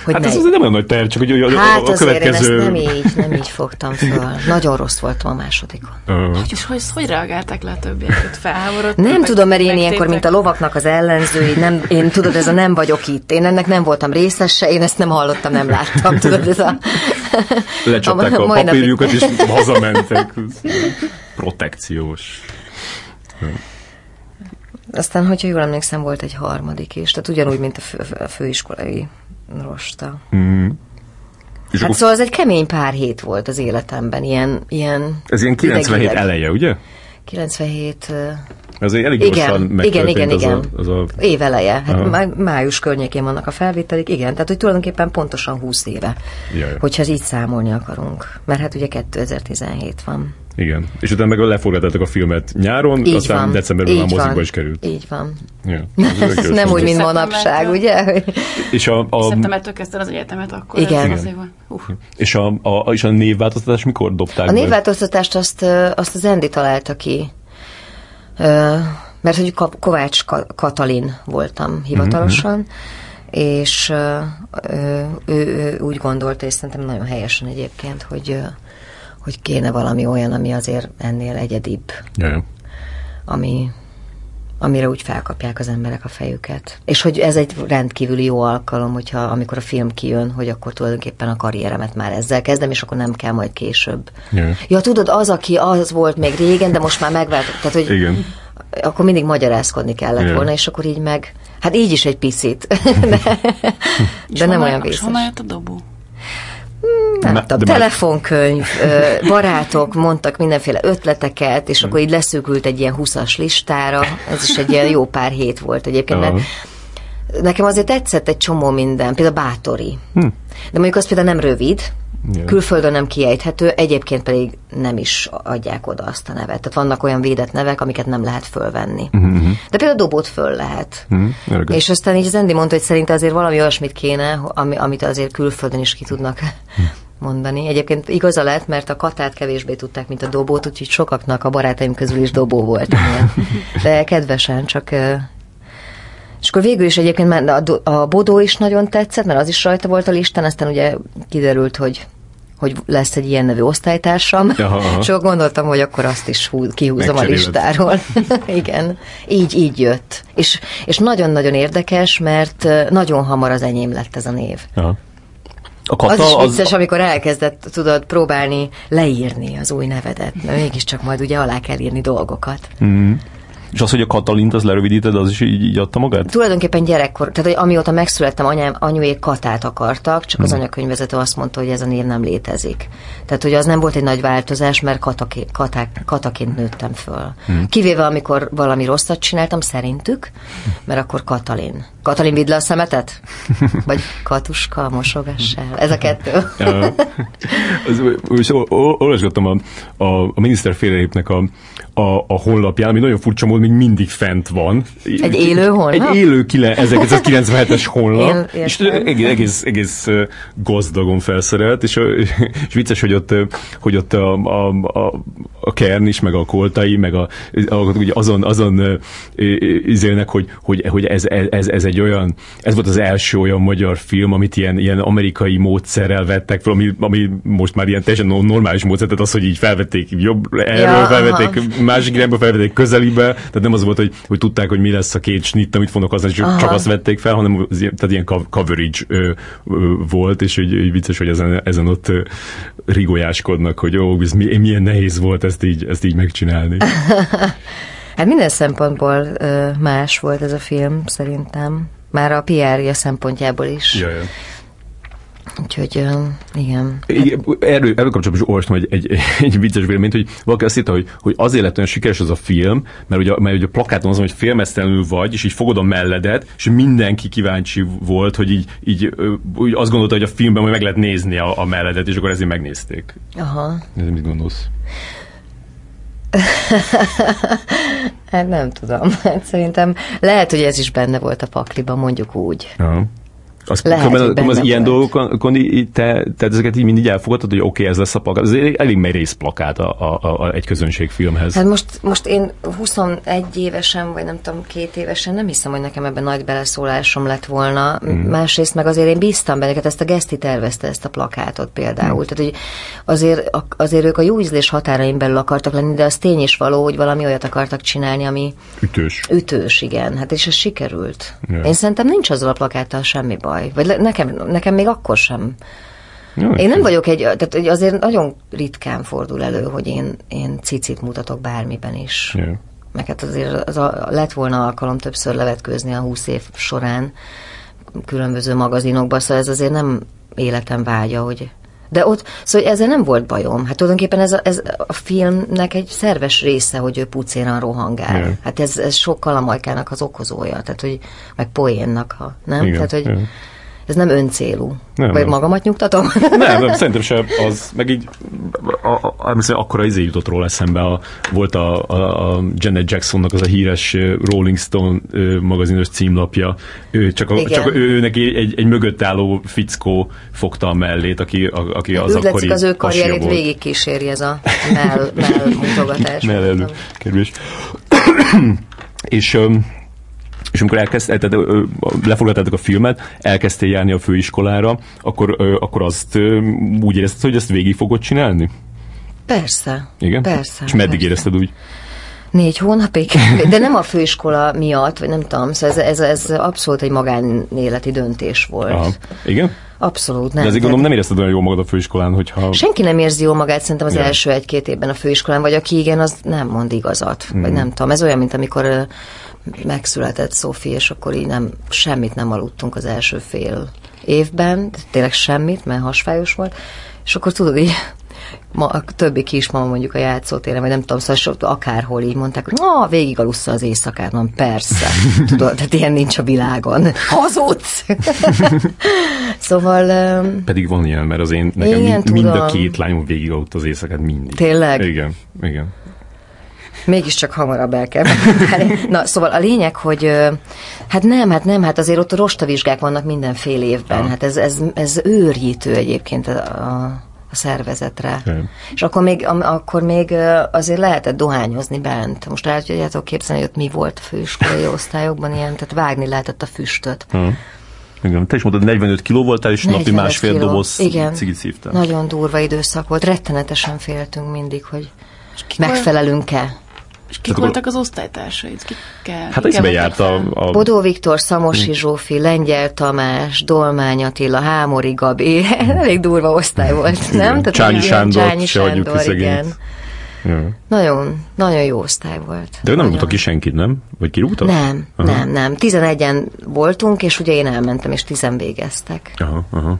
hogy hát ne... ez azért nem olyan nagy teher, csak hogy a, hát a, a következő... én ezt nem így, nem így fogtam föl. Nagyon rossz voltam a másodikon. Uh. És hogy, hogy reagálták le a többiek? Felháborodtak? Nem tudom, mert én ilyenkor, mint a lovaknak az ellenzői, nem, én tudod, ez a nem vagyok itt. Én ennek nem voltam részese, én ezt nem hallottam, nem láttam, tudod, ez a... Lecsapták a, a papírjukat, és hazamentek. Protekciós. Aztán, hogyha jól emlékszem, volt egy harmadik is, tehát ugyanúgy, mint a, fő, a főiskolai rosta. Mm. És hát akkor... szóval ez egy kemény pár hét volt az életemben, ilyen... ilyen ez ilyen 97 ideg, eleje, ugye? 97... Ez egy elég igen, igen, igen, igen. Az a, az a... Év eleje. Hát má, május környékén vannak a felvételik, igen. Tehát, hogy tulajdonképpen pontosan 20 éve, Jaj. hogyha így számolni akarunk. Mert hát ugye 2017 van. Igen. És utána meg leforgatottak a filmet nyáron, így aztán van. decemberben már mozikba is került. Így van. Ja, nem úgy, mint manapság, ugye? És a, a... Szeptembertől kezdte az egyetemet akkor. Igen. Ez Igen. Uh. És a, a, és a névváltoztatás mikor dobták A be? névváltoztatást azt, azt az Endi találta ki. Mert hogy Kovács Katalin voltam hivatalosan, uh-huh. és ő, ő, ő úgy gondolta, és szerintem nagyon helyesen egyébként, hogy hogy kéne valami olyan, ami azért ennél egyedibb. Yeah. Ami, amire úgy felkapják az emberek a fejüket. És hogy ez egy rendkívüli jó alkalom, hogyha amikor a film kijön, hogy akkor tulajdonképpen a karrieremet már ezzel kezdem, és akkor nem kell majd később. Yeah. Ja, tudod, az, aki az volt még régen, de most már megváltott. Tehát, hogy Igen. Akkor mindig magyarázkodni kellett yeah. volna, és akkor így meg, hát így is egy picit, de, de nem olyan vészes. És honnan jött a dobó? Nem Na, tudom, telefonkönyv, barátok mondtak mindenféle ötleteket, és akkor így leszűkült egy ilyen 20-as listára, ez is egy ilyen jó pár hét volt egyébként, mert nekem azért tetszett egy csomó minden, például Bátori. Hm. De mondjuk az például nem rövid, Yeah. Külföldön nem kiejthető, egyébként pedig nem is adják oda azt a nevet. Tehát vannak olyan védett nevek, amiket nem lehet fölvenni. Uh-huh. De például dobót föl lehet. Uh-huh. És aztán így Zendi mondta, hogy szerint azért valami olyasmit kéne, ami, amit azért külföldön is ki tudnak mondani. Egyébként igaza lett, mert a katát kevésbé tudták, mint a dobót, úgyhogy sokaknak a barátaim közül is dobó volt. De kedvesen, csak és akkor végül is egyébként már a, a Bodó is nagyon tetszett, mert az is rajta volt a listán, aztán ugye kiderült, hogy hogy lesz egy ilyen nevű osztálytársam, aha, és akkor gondoltam, hogy akkor azt is hú, kihúzom a listáról. Igen, így, így jött. És, és nagyon-nagyon érdekes, mert nagyon hamar az enyém lett ez a név. Aha. A kata, az is vicces, az... amikor elkezdett, tudod, próbálni leírni az új nevedet, mert mégiscsak majd ugye alá kell írni dolgokat. Mm. És az, hogy a Katalint az lerövidíted, az is így, így adta magát? Tulajdonképpen gyerekkor, tehát hogy amióta megszülettem, anyám, anyuék Katát akartak, csak az hmm. anyakönyvezető azt mondta, hogy ez a név nem létezik. Tehát, hogy az nem volt egy nagy változás, mert kataként, katák, kataként nőttem föl. Hmm. Kivéve, amikor valami rosszat csináltam, szerintük, mert akkor Katalin. Katalin, vidd le a szemetet? Vagy Katuska, mosogassál? Ez a kettő. olvasgattam a, a, a miniszterfélelépnek a, a, a honlapján, ami nagyon furcsa módon még mindig fent van. Egy élő honlap? Egy élő 1997-es honlap, Én, és egész, egész, egész gazdagon felszerelt, és, és vicces, hogy ott, hogy ott a, a, a, a Kern is, meg a Koltai, meg a, a, azon, azon izélnek, hogy, hogy, hogy ez, ez, ez, egy olyan, ez volt az első olyan magyar film, amit ilyen, ilyen amerikai módszerrel vettek fel, ami, ami most már ilyen teljesen normális módszer, tehát az, hogy így felvették jobb, erről ja, felvették aha másik irányba felvették közelibe, tehát nem az volt, hogy, hogy tudták, hogy mi lesz a két snitt, amit fognak az, és csak azt vették fel, hanem az, tehát ilyen coverage ö, ö, volt, és hogy, hogy vicces, hogy ezen, ezen ott ö, rigolyáskodnak, hogy ó, ez milyen nehéz volt ezt így, ezt így megcsinálni. hát minden szempontból ö, más volt ez a film, szerintem. Már a PR-ja szempontjából is. Jaj, Úgyhogy igen. Erről, erről kapcsolatban is olvastam egy, egy, egy vicces véleményt, hogy valaki azt írta, hogy, hogy azért lett olyan sikeres az a film, mert ugye, mert ugye a plakáton az, hogy félmeztelenül vagy, és így fogod a melledet, és mindenki kíváncsi volt, hogy így, így úgy azt gondolta, hogy a filmben majd meg lehet nézni a, a melledet, és akkor ezért megnézték. Aha. Ez mit gondolsz? hát nem tudom. Hát szerintem lehet, hogy ez is benne volt a pakliban, mondjuk úgy. Aha. Az, Lehet, hogy az ilyen dolgokon te, te ezeket így mindig elfogadod, hogy oké, okay, ez lesz a plakát. Ez elég merész plakát a, a, a, egy közönségfilmhez. Hát most, most én 21 évesen, vagy nem tudom, két évesen nem hiszem, hogy nekem ebben nagy beleszólásom lett volna. Mm. Másrészt meg azért én bíztam benne, ezt a Geszti tervezte ezt a plakátot például. Mm. Tehát, hogy azért, azért ők a jó ízlés határain belül akartak lenni, de az tény is való, hogy valami olyat akartak csinálni, ami... Ütős. Ütős, igen. Hát és ez sikerült. Yeah. Én szerintem nincs azzal a plakáttal semmi baj. Vagy le, nekem, nekem még akkor sem. Jó, én nem vagyok egy, tehát azért nagyon ritkán fordul elő, hogy én, én cicit mutatok bármiben is. Yeah. Meg hát azért az a, lett volna alkalom többször levetkőzni a húsz év során különböző magazinokba, szóval ez azért nem életem vágya, hogy de ott, szóval ezzel nem volt bajom. Hát tulajdonképpen ez a, ez a filmnek egy szerves része, hogy ő pucéran rohangál. Yeah. Hát ez, ez sokkal a majkának az okozója, tehát hogy, meg poénnak, ha nem? Igen, tehát, hogy yeah ez nem öncélú. Nem, Vagy nem. magamat nyugtatom? Nem, nem, szerintem sem az, meg így a, a, a, akkora izé jutott róla eszembe, a, volt a, a, a Janet Jacksonnak az a híres Rolling Stone magazinos címlapja, ő, csak, a, csak ő neki egy, egy mögött álló fickó fogta a mellét, aki, a, aki az Úgy akkori az ő karrierét végig kíséri ez a mell, mell mutogatás. mell előkerülés. és és amikor elkezd, tehát, lefoglaltátok a filmet, elkezdtél járni a főiskolára, akkor, akkor azt úgy érezted, hogy ezt végig fogod csinálni? Persze. Igen? Persze. És meddig persze. érezted úgy? Négy hónapig, de nem a főiskola miatt, vagy nem tudom, szóval ez, ez, ez abszolút egy magánéleti döntés volt. Aha. Igen? Abszolút nem. De azért gondolom nem érezted olyan jól magad a főiskolán, hogyha... Senki nem érzi jól magát szerintem az ja. első egy-két évben a főiskolán, vagy aki igen, az nem mond igazat. Hmm. Vagy nem tudom, ez olyan, mint amikor megszületett Szofi, és akkor így nem, semmit nem aludtunk az első fél évben, tényleg semmit, mert hasfájos volt, és akkor tudod így, ma, a többi kismama mondjuk a játszótéren, vagy nem tudom, szóval akárhol így mondták, hogy na, végig alussza az éjszakát, mondom, persze, tudod, tehát ilyen nincs a világon. Hazudsz! szóval... Um, Pedig van ilyen, mert az én, nekem igen, mind, mind a két lányom végig aludt az éjszakát mindig. Tényleg? Igen, igen. Mégiscsak hamarabb el kell Na, szóval a lényeg, hogy hát nem, hát nem, hát azért ott rostavizsgák vannak minden fél évben. Ja. Hát ez, ez, ez őrjítő egyébként a, a, a szervezetre. Ja. És akkor még, akkor még azért lehetett dohányozni bent. Most el tudjátok képzelni, hogy ott mi volt a főiskolai osztályokban, ilyen, tehát vágni lehetett a füstöt. Ja. Igen, te is mondtad, 45 kiló voltál, és napi másfél kiló. doboz Igen. cigit szívtál. Nagyon durva időszak volt, rettenetesen féltünk mindig, hogy megfelelünk-e. És kik voltak az osztálytársaid? Kikkel, hát kikkel járt a, a... Bodó Viktor, Szamosi Zsófi, Lengyel Tamás, Dolmány Attila, Hámori Gabi. Elég durva osztály volt, nem? Tehát Csányi Sándor, Csányi Sándor, igen. Ja. Nagyon, nagyon jó osztály volt. De nem rúgtak ki senkit, nem? Vagy kirúgtak? Nem, aha. nem, nem. Tizenegyen voltunk, és ugye én elmentem, és tizen végeztek. Aha, aha.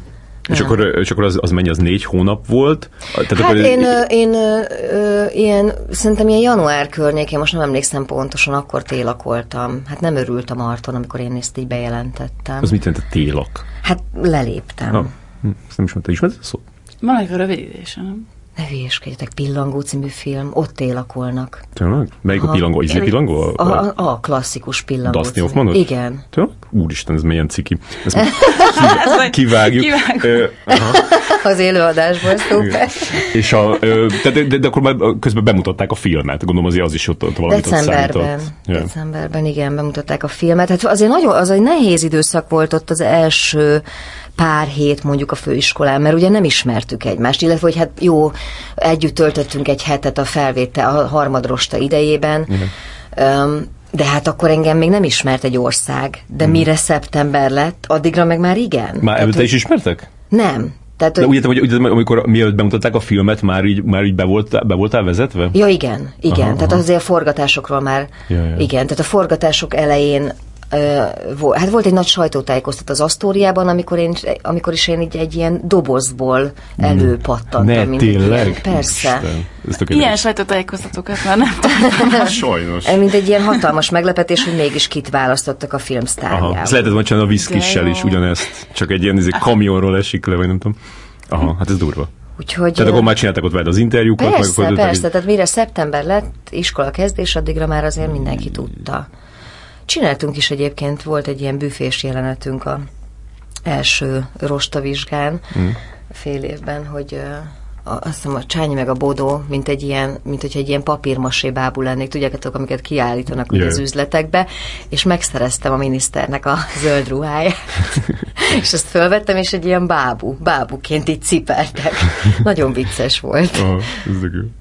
És akkor, és akkor az, az mennyi, az négy hónap volt? Tehát hát akkor én, ö, én ö, ö, ilyen, szerintem ilyen január környékén, most nem emlékszem pontosan, akkor télak voltam. Hát nem örült a Marton, amikor én ezt így bejelentettem. Az mit jelent a télak? Hát leléptem. Ah, hm, ezt nem ismertem, ismered a szót? Van egy rövidítése, nem? Ne hülyeskedjetek, Pillangó című film, ott élakolnak. Tényleg? Melyik a, a pillangó? Izé pillangó? A, a, a, klasszikus pillangó. Dustin Hoffmanot? Igen. Tényleg? Úristen, ez milyen ciki. Ezt kivágjuk. kivágjuk. Ö, Az élőadásból, szuper. És a, de, de, de, akkor már közben bemutatták a filmet. Gondolom azért az is ott, ott valamit Decemberben. Ott ja. Decemberben, igen, bemutatták a filmet. Hát azért nagyon, az egy nehéz időszak volt ott az első pár hét mondjuk a főiskolán, mert ugye nem ismertük egymást, illetve hogy hát jó, együtt töltöttünk egy hetet a felvétel, a harmadrosta idejében, um, de hát akkor engem még nem ismert egy ország, de uh mire szeptember lett, addigra meg már igen. Már előtte is ismertek? Nem. Tehát, De úgy értem, hogy, hogy amikor mielőtt bemutatták a filmet, már így, már így be, volt, be voltál vezetve? Ja, igen, igen. Aha, tehát aha. azért a forgatásokról már, ja, ja. igen. Tehát a forgatások elején hát volt egy nagy sajtótájékoztat az Asztóriában, amikor, én, amikor is én így egy ilyen dobozból előpattantam. Ne, mint tényleg? Ilyen, persze. Isten, ilyen sajtótájékoztatókat már nem Sajnos. Mint egy ilyen hatalmas meglepetés, hogy mégis kit választottak a film sztárjából. Ez lehetett majd a viszkissel is ugyanezt, csak egy ilyen izé, kamionról esik le, vagy nem tudom. Aha, hát ez durva. Úgyhogy, tehát akkor már csináltak ott veled az interjúkat? Persze, meg persze, tehát mire szeptember lett iskola kezdés, addigra már azért mindenki tudta. Csináltunk is egyébként, volt egy ilyen büfés jelenetünk a első rostavizsgán mm. fél évben, hogy azt hiszem a Csányi meg a Bodó, mint egy ilyen, mint hogy egy ilyen papírmasé bábú lennék, tudjátok, amiket kiállítanak yeah. az üzletekbe, és megszereztem a miniszternek a zöld ruháját. és ezt fölvettem, és egy ilyen bábú, bábuként így cipeltek. Nagyon vicces volt. Aha,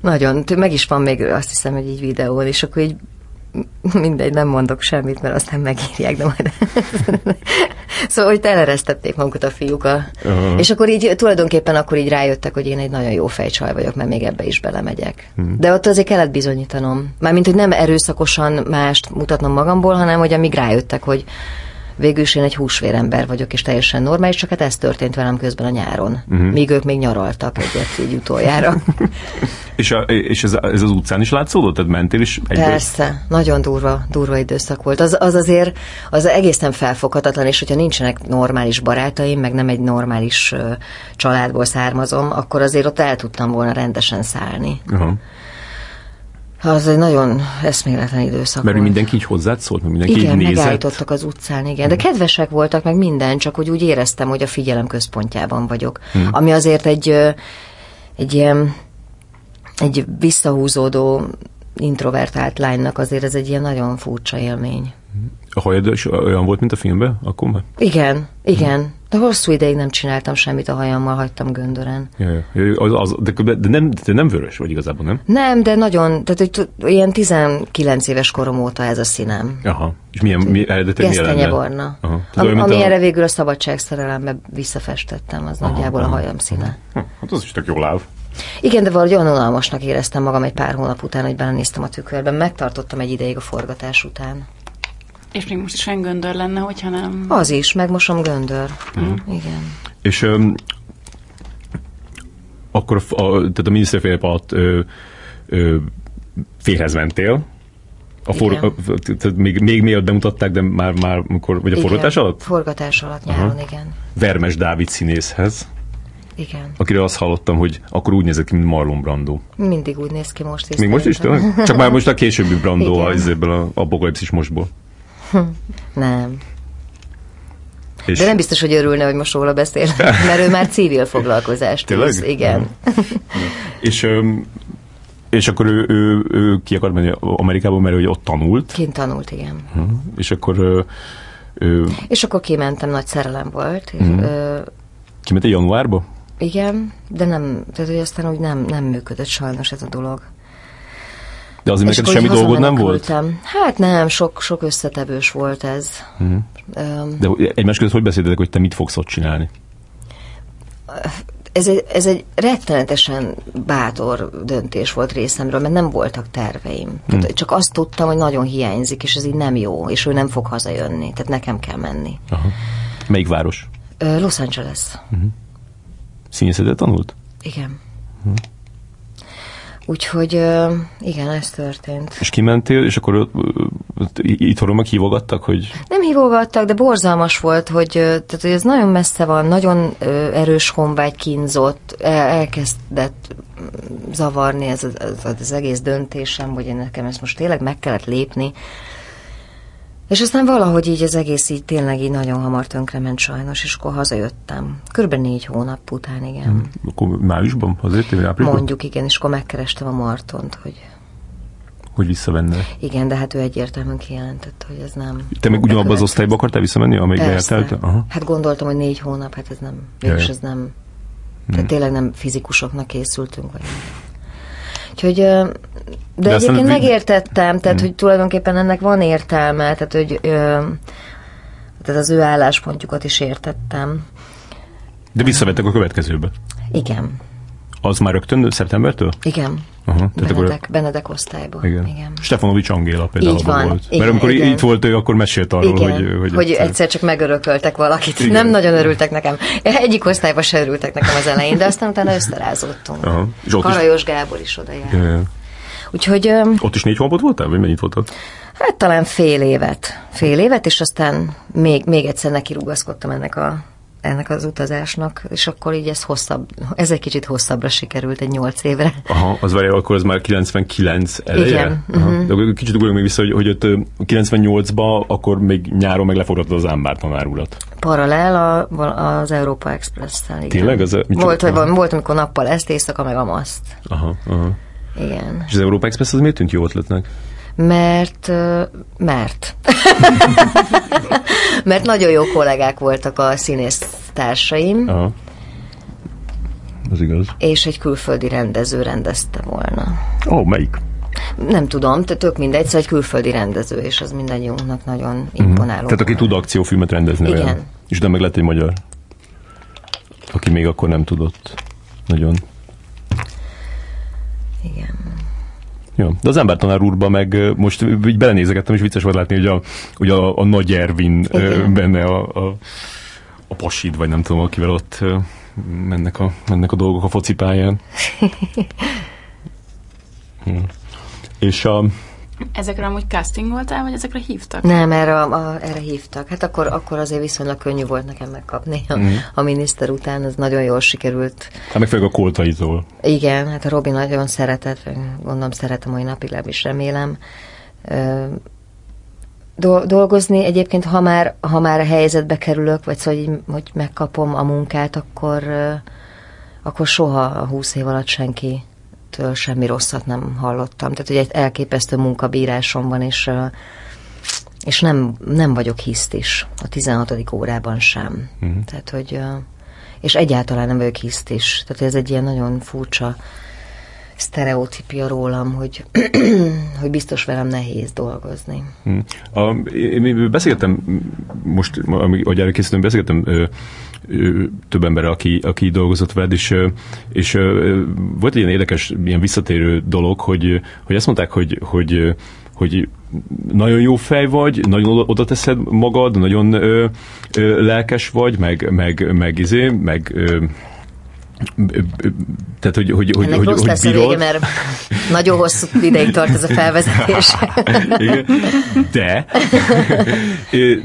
Nagyon, meg is van még azt hiszem, hogy így videón, és akkor így mindegy, nem mondok semmit, mert aztán megírják, de majd... szóval, hogy teleresztették magukat a fiúk. A... Uh-huh. És akkor így tulajdonképpen akkor így rájöttek, hogy én egy nagyon jó fejcsaj vagyok, mert még ebbe is belemegyek. Uh-huh. De ott azért kellett bizonyítanom. Mármint, hogy nem erőszakosan mást mutatnom magamból, hanem hogy amíg rájöttek, hogy végül is én egy húsvérember vagyok, és teljesen normális, csak hát ez történt velem közben a nyáron. Uh-huh. Míg ők még nyaraltak egyet így utoljára. és a, és ez, ez az utcán is látszódott? Tehát mentél is egyből? Persze, nagyon durva, durva időszak volt. Az, az azért az egészen felfoghatatlan, és hogyha nincsenek normális barátaim, meg nem egy normális uh, családból származom, akkor azért ott el tudtam volna rendesen szállni. Uh-huh. Az egy nagyon eszméletlen időszak Mert volt. mindenki így hozzád szólt, mert mindenki igen, így megállítottak az utcán, igen. De kedvesek voltak, meg minden, csak úgy, úgy éreztem, hogy a figyelem központjában vagyok. Hmm. Ami azért egy, egy ilyen egy visszahúzódó introvertált lánynak azért ez egy ilyen nagyon furcsa élmény. A hajad is olyan volt, mint a filmben? Akkor már? Igen, igen. De hosszú ideig nem csináltam semmit a hajammal, hagytam göndören. Ja, ja. Az, az, de, de, nem, de nem vörös vagy igazából, nem? Nem, de nagyon, tehát hogy ilyen 19 éves korom óta ez a színem. Aha. És milyen, mi, eredetileg milyen barna. Aha. Am, ami a... erre végül a szabadságszerelembe visszafestettem, az aha, nagyjából aha. a hajam színe. Hm, hát az is tök jó láv. Igen, de valahogy olyan unalmasnak éreztem magam egy pár hónap után, hogy belenéztem a tükörben. Megtartottam egy ideig a forgatás után. És még most is olyan göndör lenne, hogyha nem... Az is, megmosom göndör. Mm. Igen. És um, akkor a, a, tehát a miniszterféle alatt ö, ö, félhez mentél, a for, a, tehát még, még miatt bemutatták, de már, már amikor, vagy a igen, forgatás alatt? forgatás alatt nyáron, Aha. igen. Vermes Dávid színészhez. Igen. Akiről azt hallottam, hogy akkor úgy nézett ki, mint Marlon Brando. Mindig úgy néz ki most is. Még most is? Csak már most a későbbi Brando az ebből a apokalipszis mostból. Nem. És... De nem biztos, hogy örülne, hogy most róla beszél, mert ő már civil foglalkozást? Tűz. Igen. és, és akkor ő, ő, ő ki akart menni Amerikába, mert hogy ott tanult. Kint tanult, igen. És akkor... Ő, ő... És akkor kimentem, nagy szerelem volt. Mm. Kimentél januárba? Igen, de nem, tehát hogy aztán úgy nem, nem működött sajnos ez a dolog. De azért neked semmi dolgod nem volt? Hát nem, sok, sok összetevős volt ez. Uh-huh. Um, De egymás között hogy beszéltetek, hogy te mit fogsz ott csinálni? Ez egy, ez egy rettenetesen bátor döntés volt részemről, mert nem voltak terveim. Hmm. csak azt tudtam, hogy nagyon hiányzik, és ez így nem jó, és ő nem fog hazajönni, tehát nekem kell menni. Aha. Melyik város? Los Angeles. Uh-huh. Színészetet tanult? Igen. Uh-huh. Úgyhogy igen, ez történt. És kimentél, és akkor itthonról meg hívogattak, hogy... Nem hívogattak, de borzalmas volt, hogy, tehát, hogy ez nagyon messze van, nagyon erős honvágy kínzott, elkezdett zavarni ez, ez, az egész döntésem, hogy én nekem ezt most tényleg meg kellett lépni, és aztán valahogy így az egész így tényleg így nagyon hamar tönkrement sajnos, és akkor hazajöttem. Körülbelül négy hónap után, igen. Hmm. Akkor májusban hazajöttél, áprilisban? Mondjuk, igen, és akkor megkerestem a Martont, hogy... Hogy visszavenne. Igen, de hát ő egyértelműen kijelentett, hogy ez nem... Te még ugyanabban az osztályba akartál visszamenni, amelyik eltelt? Aha. Hát gondoltam, hogy négy hónap, hát ez nem, végülis ez nem... Tehát hmm. tényleg nem fizikusoknak készültünk, vagy nem. Úgyhogy, de, de egyébként megértettem, tehát, hogy tulajdonképpen ennek van értelme, tehát, hogy tehát az ő álláspontjukat is értettem. De visszavettek a következőbe? Igen. Az már rögtön szeptembertől? Igen. Aha, Benedek, akkor... Benedek osztályban. Igen. Igen. Stefanovics Angéla például így van. volt. Igen, Mert amikor igen. itt volt ő, akkor mesélt arról, igen. hogy... Hogy, hogy egyszer... egyszer csak megörököltek valakit. Igen. Nem nagyon örültek nekem. Egyik osztályban se örültek nekem az elején, de aztán utána összerázottunk. Aha. Karajos is... Gábor is oda jár. Igen. Úgyhogy... Ott is négy hónapot voltál, vagy mennyit voltál? Hát talán fél évet. Fél évet, és aztán még, még egyszer neki rugaszkodtam ennek a ennek az utazásnak, és akkor így ez hosszabb, ez egy kicsit hosszabbra sikerült, egy nyolc évre. Aha, az várja, akkor az már 99 eleje? Igen. Uh-huh. De kicsit ugorjunk még vissza, hogy, hogy ott 98-ban akkor még nyáron meg leforgattad az Ámbár tanárulat. Paralel a, az Európa Express-tel, igen. Tényleg? Az, volt, hogy volt, amikor nappal ezt, éjszaka meg a maszt. Aha, aha. Igen. És az Európa Express az miért tűnt jó ötletnek? Mert, mert. mert nagyon jó kollégák voltak a színész társaim. Aha. Az igaz. És egy külföldi rendező rendezte volna. Ó, oh, melyik? Nem tudom, tehát tök mindegy, szóval egy külföldi rendező, és az mindannyiunknak nagyon imponáló. Tehát aki tud akciófilmet rendezni. Igen. Olyan. És de meg lett egy magyar. Aki még akkor nem tudott. Nagyon. Igen. Ja. De az embertanár úrban meg most így belenézegettem, és vicces volt látni, hogy a, hogy a, a nagy Ervin Igen. benne a, a, a pasid, vagy nem tudom, akivel ott mennek a, mennek a dolgok a focipályán. ja. És a, Ezekre amúgy casting voltál, vagy ezekre hívtak? Nem, erre, a, erre hívtak. Hát akkor, akkor azért viszonylag könnyű volt nekem megkapni a, mm. a miniszter után, ez nagyon jól sikerült. Hát meg főleg a koltaitól. Igen, hát a Robi nagyon szeretett, gondolom szeretem mai napig, is remélem. dolgozni egyébként, ha már, ha már a helyzetbe kerülök, vagy szóval, hogy, hogy megkapom a munkát, akkor, akkor soha a húsz év alatt senki től semmi rosszat nem hallottam. Tehát, hogy egy elképesztő munkabírásom van, és, és nem, nem vagyok hiszt is a 16. órában sem. Uh-huh. Tehát, hogy és egyáltalán nem vagyok hiszt is. Tehát ez egy ilyen nagyon furcsa sztereotípia rólam, hogy, hogy biztos velem nehéz dolgozni. Hmm. A, én beszéltem, most, ahogy erre készítem, beszéltem ö, több ember, aki, aki dolgozott veled, és, és volt egy ilyen érdekes, ilyen visszatérő dolog, hogy, hogy azt mondták, hogy, hogy hogy nagyon jó fej vagy, nagyon oda teszed magad, nagyon ö, ö, lelkes vagy, meg, meg, meg, izé, meg ö, tehát, hogy, hogy, Ennek hogy, rossz hogy lesz bírod. a vége, mert nagyon hosszú ideig tart ez a felvezetés. de,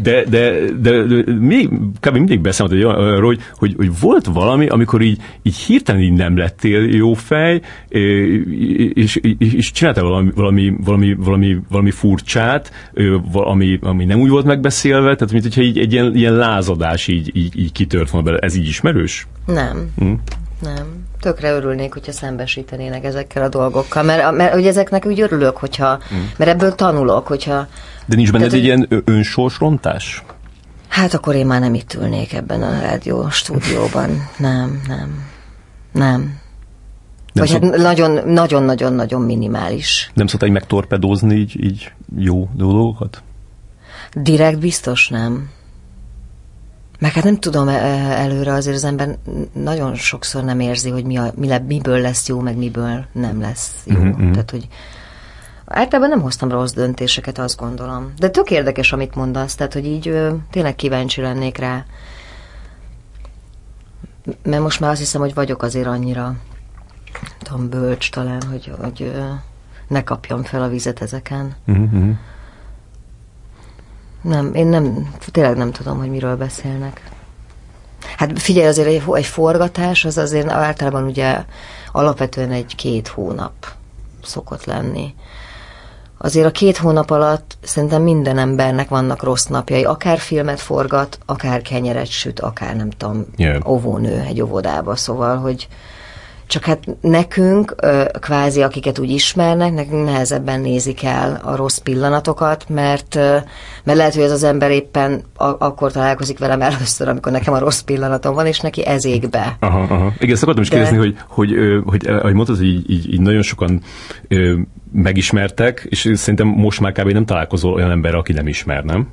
de, de, de, de még, kb. mindig beszámolt arról, hogy, hogy, hogy, volt valami, amikor így, így hirtelen így nem lettél jó fej, és, és, és csináltál valami, valami, valami, valami, valami furcsát, ami, ami nem úgy volt megbeszélve, tehát mint hogyha így egy ilyen, ilyen lázadás így, így, így kitört volna bele. Ez így ismerős? Nem. Hm? Nem. Tökre örülnék, hogyha szembesítenének ezekkel a dolgokkal, mert, mert hogy ezeknek úgy örülök, hogyha, mm. mert ebből tanulok, hogyha... De nincs benned egy ilyen önsorsrontás? Hát akkor én már nem itt ülnék ebben a rádió stúdióban. Nem, nem. Nem. Nem Vagy szok... hát nagyon-nagyon-nagyon minimális. Nem szoktál megtorpedózni így, így jó dolgokat? Direkt biztos nem. Meg hát nem tudom e, előre, azért az ember nagyon sokszor nem érzi, hogy mi a, mi le, miből lesz jó, meg miből nem lesz jó. Mm-hmm. Tehát, hogy általában nem hoztam rossz döntéseket, azt gondolom. De tök érdekes, amit mondasz, tehát, hogy így ö, tényleg kíváncsi lennék rá. Mert most már azt hiszem, hogy vagyok azért annyira tudom, bölcs talán, hogy, hogy ö, ne kapjam fel a vizet ezeken. Mm-hmm. Nem, én nem, tényleg nem tudom, hogy miről beszélnek. Hát figyelj, azért egy, egy forgatás az azért általában ugye alapvetően egy-két hónap szokott lenni. Azért a két hónap alatt szerintem minden embernek vannak rossz napjai. Akár filmet forgat, akár kenyeret süt, akár nem tudom, yeah. óvónő egy óvodába. Szóval, hogy, csak hát nekünk, kvázi akiket úgy ismernek, nekünk nehezebben nézik el a rossz pillanatokat, mert, mert lehet, hogy ez az ember éppen akkor találkozik velem először, amikor nekem a rossz pillanatom van, és neki ez ég be. Aha, aha. Igen, ezt akartam is De... kérdezni, hogy, hogy, hogy, hogy ahogy mondtad, hogy így, így, így nagyon sokan megismertek, és szerintem most már kb. nem találkozol olyan ember, aki nem ismer, nem?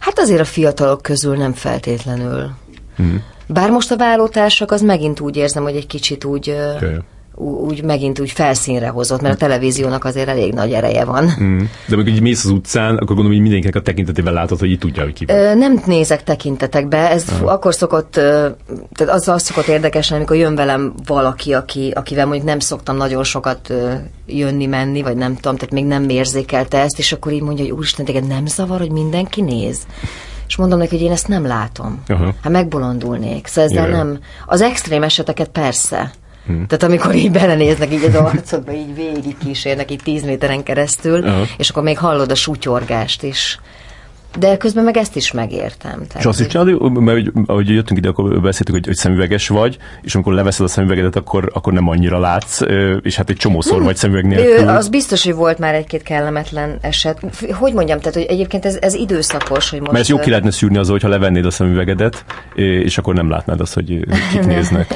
Hát azért a fiatalok közül nem feltétlenül. Hmm. Bár most a vállótársak az megint úgy érzem, hogy egy kicsit úgy... Okay úgy megint úgy felszínre hozott, mert a televíziónak azért elég nagy ereje van. Mm. De amikor így mész az utcán, akkor gondolom, hogy mindenkinek a tekintetével látod, hogy így tudja, hogy ki van. Ö, nem nézek tekintetekbe, ez Aha. akkor szokott, tehát az, az szokott érdekes, amikor jön velem valaki, aki, akivel mondjuk nem szoktam nagyon sokat jönni-menni, vagy nem tudom, tehát még nem érzékelte ezt, és akkor így mondja, hogy úristen, téged nem zavar, hogy mindenki néz? És mondom neki, hogy én ezt nem látom. Uh-huh. Hát megbolondulnék. Szóval ezzel nem... Az extrém eseteket persze. Hmm. Tehát amikor így belenéznek így az arcodba, így végig kísérnek így tíz méteren keresztül, uh-huh. és akkor még hallod a sutyorgást is. De közben meg ezt is megértem. Tehát, és azt is csinálod, mert ahogy jöttünk ide, akkor beszéltük, hogy, hogy szemüveges vagy, és amikor leveszed a szemüvegedet, akkor, akkor nem annyira látsz, és hát egy csomószor vagy szemüveg nélkül. Az biztos, hogy volt már egy-két kellemetlen eset. Hogy mondjam, tehát hogy egyébként ez, ez időszakos, hogy most... Mert ezt jó ki lehetne szűrni az, hogyha levennéd a szemüvegedet, és akkor nem látnád azt, hogy kik néznek.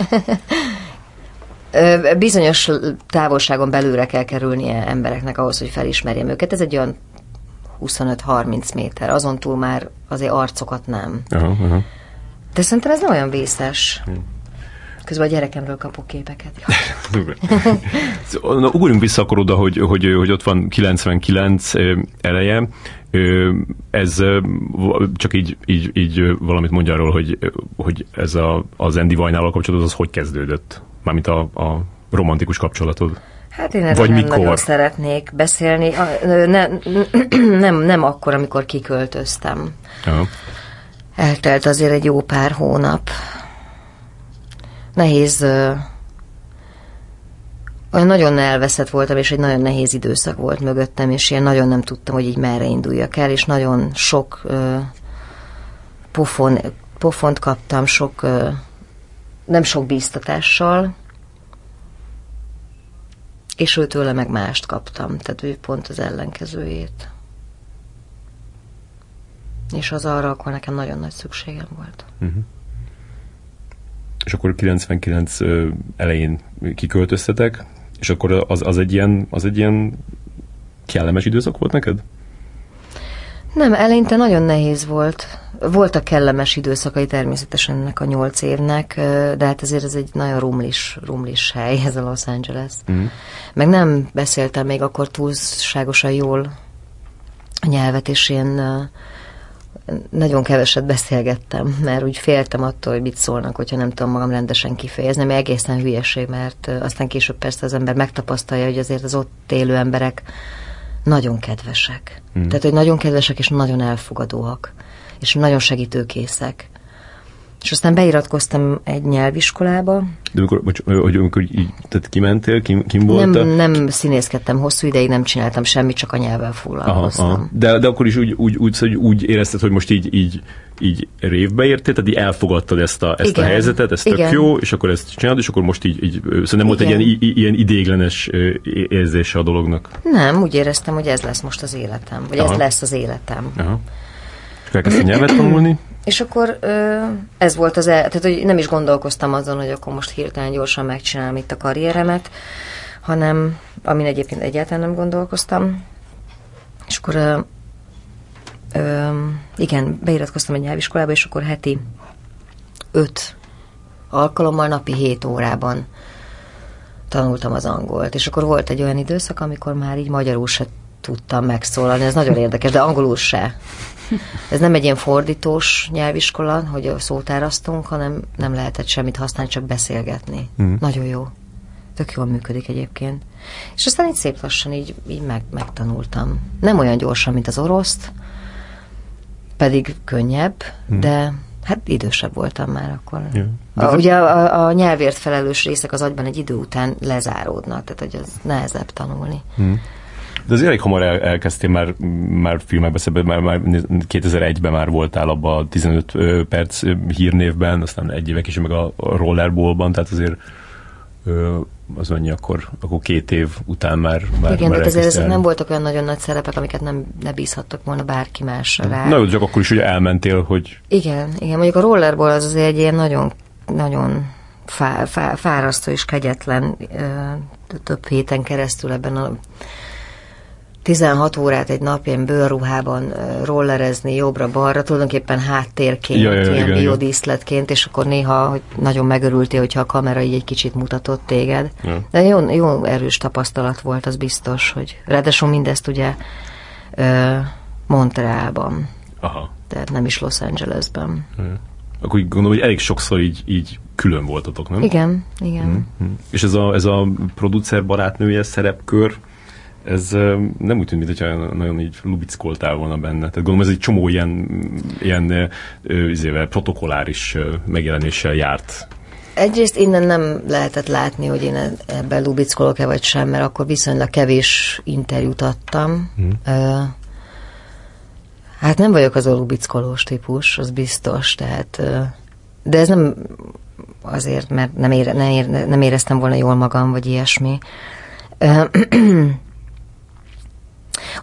Bizonyos távolságon belőle kell kerülnie embereknek ahhoz, hogy felismerjem őket. Ez egy olyan 25-30 méter, azon túl már azért arcokat nem. Uh-huh, uh-huh. De szerintem ez nem olyan vészes. Hmm. Közben a gyerekemről kapok képeket. Na, ugorjunk vissza akkor oda, hogy, hogy, hogy ott van 99 eleje. Ez csak így, így, így valamit mondja arról, hogy, hogy ez a, az Andy Vajnával kapcsolatban az hogy kezdődött? Mármint a, a romantikus kapcsolatod. Hát én erről nem mikor? nagyon szeretnék beszélni. Ne, nem, nem akkor, amikor kiköltöztem. Aha. Eltelt azért egy jó pár hónap. Nehéz, olyan nagyon elveszett voltam, és egy nagyon nehéz időszak volt mögöttem, és én nagyon nem tudtam, hogy így merre induljak el, és nagyon sok pofon, pofont kaptam, sok, nem sok bíztatással, és őtőle meg mást kaptam, tehát ő pont az ellenkezőjét. És az arra akkor nekem nagyon nagy szükségem volt. Uh-huh. És akkor 99 elején kiköltöztetek, és akkor az, az, egy ilyen, az egy ilyen kellemes időszak volt neked? Nem, eleinte nagyon nehéz volt. Voltak kellemes időszakai természetesen ennek a nyolc évnek, de hát ezért ez egy nagyon rumlis, rumlis hely, ez a Los Angeles. Mm. Meg nem beszéltem még akkor túlságosan jól a nyelvet, és én nagyon keveset beszélgettem, mert úgy féltem attól, hogy mit szólnak, hogyha nem tudom magam rendesen kifejezni, mert egészen hülyeség, mert aztán később persze az ember megtapasztalja, hogy azért az ott élő emberek nagyon kedvesek. Mm. Tehát, hogy nagyon kedvesek és nagyon elfogadóak, és nagyon segítőkészek. És aztán beiratkoztam egy nyelviskolába. De amikor, bocs, hogy amikor így, tehát kimentél, kim, kim voltál? Nem, nem színészkedtem, hosszú ideig nem csináltam semmit, csak a nyelvvel foglalkoztam. Aha, aha. De, de akkor is úgy, úgy, úgy, hogy úgy érezted, hogy most így, így, így révbe értél, tehát így elfogadtad ezt a, ezt a helyzetet, ez tök jó, és akkor ezt csinálod, és akkor most így, így szóval nem volt egy ilyen, ilyen idéglenes érzése a dolognak? Nem, úgy éreztem, hogy ez lesz most az életem, vagy aha. ez lesz az életem. Aha. És elkezdtél nyelvet tanulni? És akkor ez volt az, el, tehát hogy nem is gondolkoztam azon, hogy akkor most hirtelen gyorsan megcsinálom itt a karrieremet, hanem amin egyébként egyáltalán nem gondolkoztam. És akkor ö, ö, igen, beiratkoztam egy nyelviskolába, és akkor heti öt alkalommal napi hét órában tanultam az angolt. És akkor volt egy olyan időszak, amikor már így magyarul se tudtam megszólalni, ez nagyon érdekes, de angolul se. Ez nem egy ilyen fordítós nyelviskola, hogy a szótárasztunk, hanem nem lehetett semmit használni, csak beszélgetni. Mm. Nagyon jó. Tök jól működik egyébként. És aztán így szép lassan így, így meg, megtanultam. Nem olyan gyorsan, mint az oroszt, pedig könnyebb, mm. de hát idősebb voltam már akkor. Yeah. A, ugye a, a nyelvért felelős részek az agyban egy idő után lezáródnak, tehát hogy az nehezebb tanulni. Mm. De azért elég hamar el, elkezdtél már, már filmekbe szebben, már, már 2001-ben már voltál abban a 15 perc hírnévben, aztán egy évek is meg a Rollerballban, tehát azért az annyi, akkor, akkor két év után már, már Igen, már ezért ezek nem voltak olyan nagyon nagy szerepek, amiket nem ne bízhattak volna bárki másra rá. Na jó, csak akkor is ugye elmentél, hogy... Igen, igen, mondjuk a rollerball az azért egy ilyen nagyon, nagyon fá, fá, fárasztó és kegyetlen több héten keresztül ebben a 16 órát egy nap ilyen bőrruhában rollerezni jobbra-balra, tulajdonképpen háttérként, ja, ja, ilyen biodíszletként, és akkor néha hogy nagyon megörültél, hogyha a kamera így egy kicsit mutatott téged. Ja. De jó, jó erős tapasztalat volt, az biztos, hogy ráadásul mindezt ugye Montrealban. Aha. Tehát nem is Los Angelesben. Ja. Akkor úgy gondolom, hogy elég sokszor így, így külön voltatok, nem? Igen, igen. Mm-hmm. És ez a, ez a producer barátnője szerepkör, ez nem úgy tűnt, mintha nagyon így lubickoltál volna benne. Tehát gondolom ez egy csomó ilyen, ilyen izével, protokoláris megjelenéssel járt. Egyrészt innen nem lehetett látni, hogy én ebben lubickolok-e vagy sem, mert akkor viszonylag kevés interjút adtam. Hmm. Hát nem vagyok az a lubickolós típus, az biztos, tehát de ez nem azért, mert nem, ére, nem, ére, nem éreztem volna jól magam, vagy ilyesmi.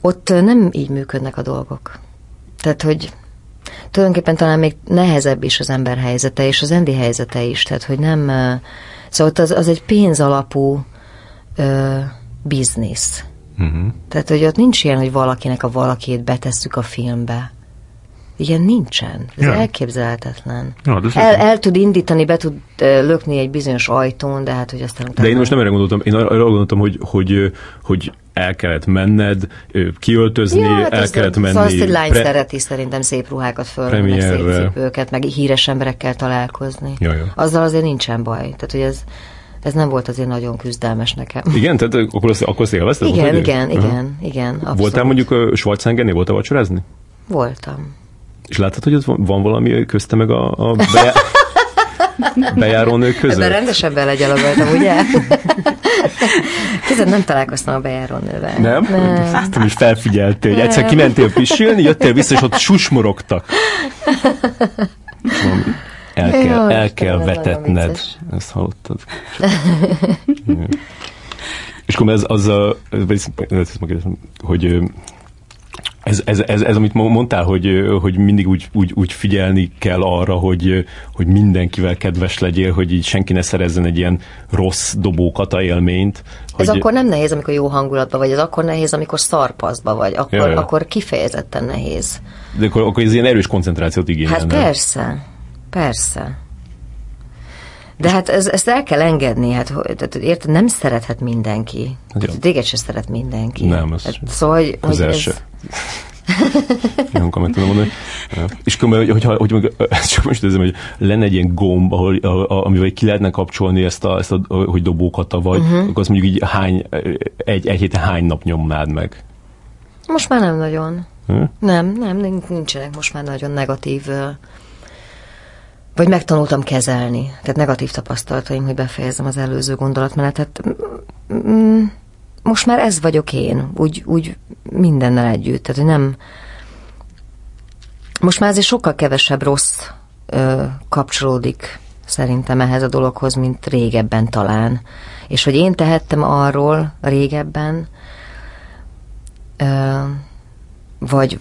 Ott nem így működnek a dolgok. Tehát, hogy tulajdonképpen talán még nehezebb is az ember helyzete, és az Endi helyzete is, tehát, hogy nem... Szóval ott az, az egy pénzalapú ö, biznisz. Uh-huh. Tehát, hogy ott nincs ilyen, hogy valakinek a valakét betesszük a filmbe. Ilyen nincsen. Ez ja. elképzelhetetlen. Ja, el, el tud indítani, be tud lökni egy bizonyos ajtón, de hát, hogy aztán De én most nem erre gondoltam, én arra gondoltam, hogy, hogy, hogy el kellett menned, kiöltözni, ja, hát el kellett menni. Szóval azt, hogy lány pre- szereti szerintem szép ruhákat föl, meg szép cipőket, meg híres emberekkel találkozni. Ja, ja. Azzal azért nincsen baj. Tehát, hogy ez, ez nem volt azért nagyon küzdelmes nekem. Igen? Tehát akkor azt, akkor azt élvezted? Igen, igen, igen, uh-huh. igen, abszolút. Voltál mondjuk Schwarzeneggernél, voltál vacsorázni? Voltam. És láttad, hogy ott van, van valami közte meg a, a bejá... bejárónő között? Ebben rendesebben legyalogoltam, ugye? Kézed nem találkoztam a bejárónővel. Nem? nem. Láttam, hogy felfigyeltél, hogy egyszer kimentél pisilni, jöttél vissza, és ott susmorogtak. El kell, Jó, el kell vetetned. Ezt hallottad. és akkor ez az a, hogy ez, ez, ez, ez, amit mondtál, hogy, hogy mindig úgy, úgy, úgy figyelni kell arra, hogy, hogy mindenkivel kedves legyél, hogy így senki ne szerezzen egy ilyen rossz dobókata élményt. Hogy... Ez akkor nem nehéz, amikor jó hangulatban vagy, ez akkor nehéz, amikor szarpaszba vagy, akkor, ja, ja. akkor kifejezetten nehéz. De akkor, akkor ez ilyen erős koncentrációt igényel. Hát persze, persze. De hát ez, ezt el kell engedni, hát tehát, érted, nem szerethet mindenki. Hát, téged se szeret mindenki. Nem, ez hát, szóval, hogy, hogy ez... Nagyon komment tudom mondani. És különben, hogyha, hogy, hogy, csak most érzem, hogy lenne egy ilyen gomb, ahol, a, amivel ki lehetne kapcsolni ezt a, ezt a hogy dobókat vagy, uh-huh. akkor azt mondjuk így hány, egy, egy héten hány nap nyomnád meg? Most már nem nagyon. Hm? Nem, nem, nincsenek most már nagyon negatív vagy megtanultam kezelni. Tehát negatív tapasztalataim, hogy befejezem az előző gondolatmenetet. Most már ez vagyok én, úgy, úgy mindennel együtt. Tehát, hogy nem... Most már azért sokkal kevesebb rossz ö, kapcsolódik szerintem ehhez a dologhoz, mint régebben talán. És hogy én tehettem arról régebben, ö, vagy,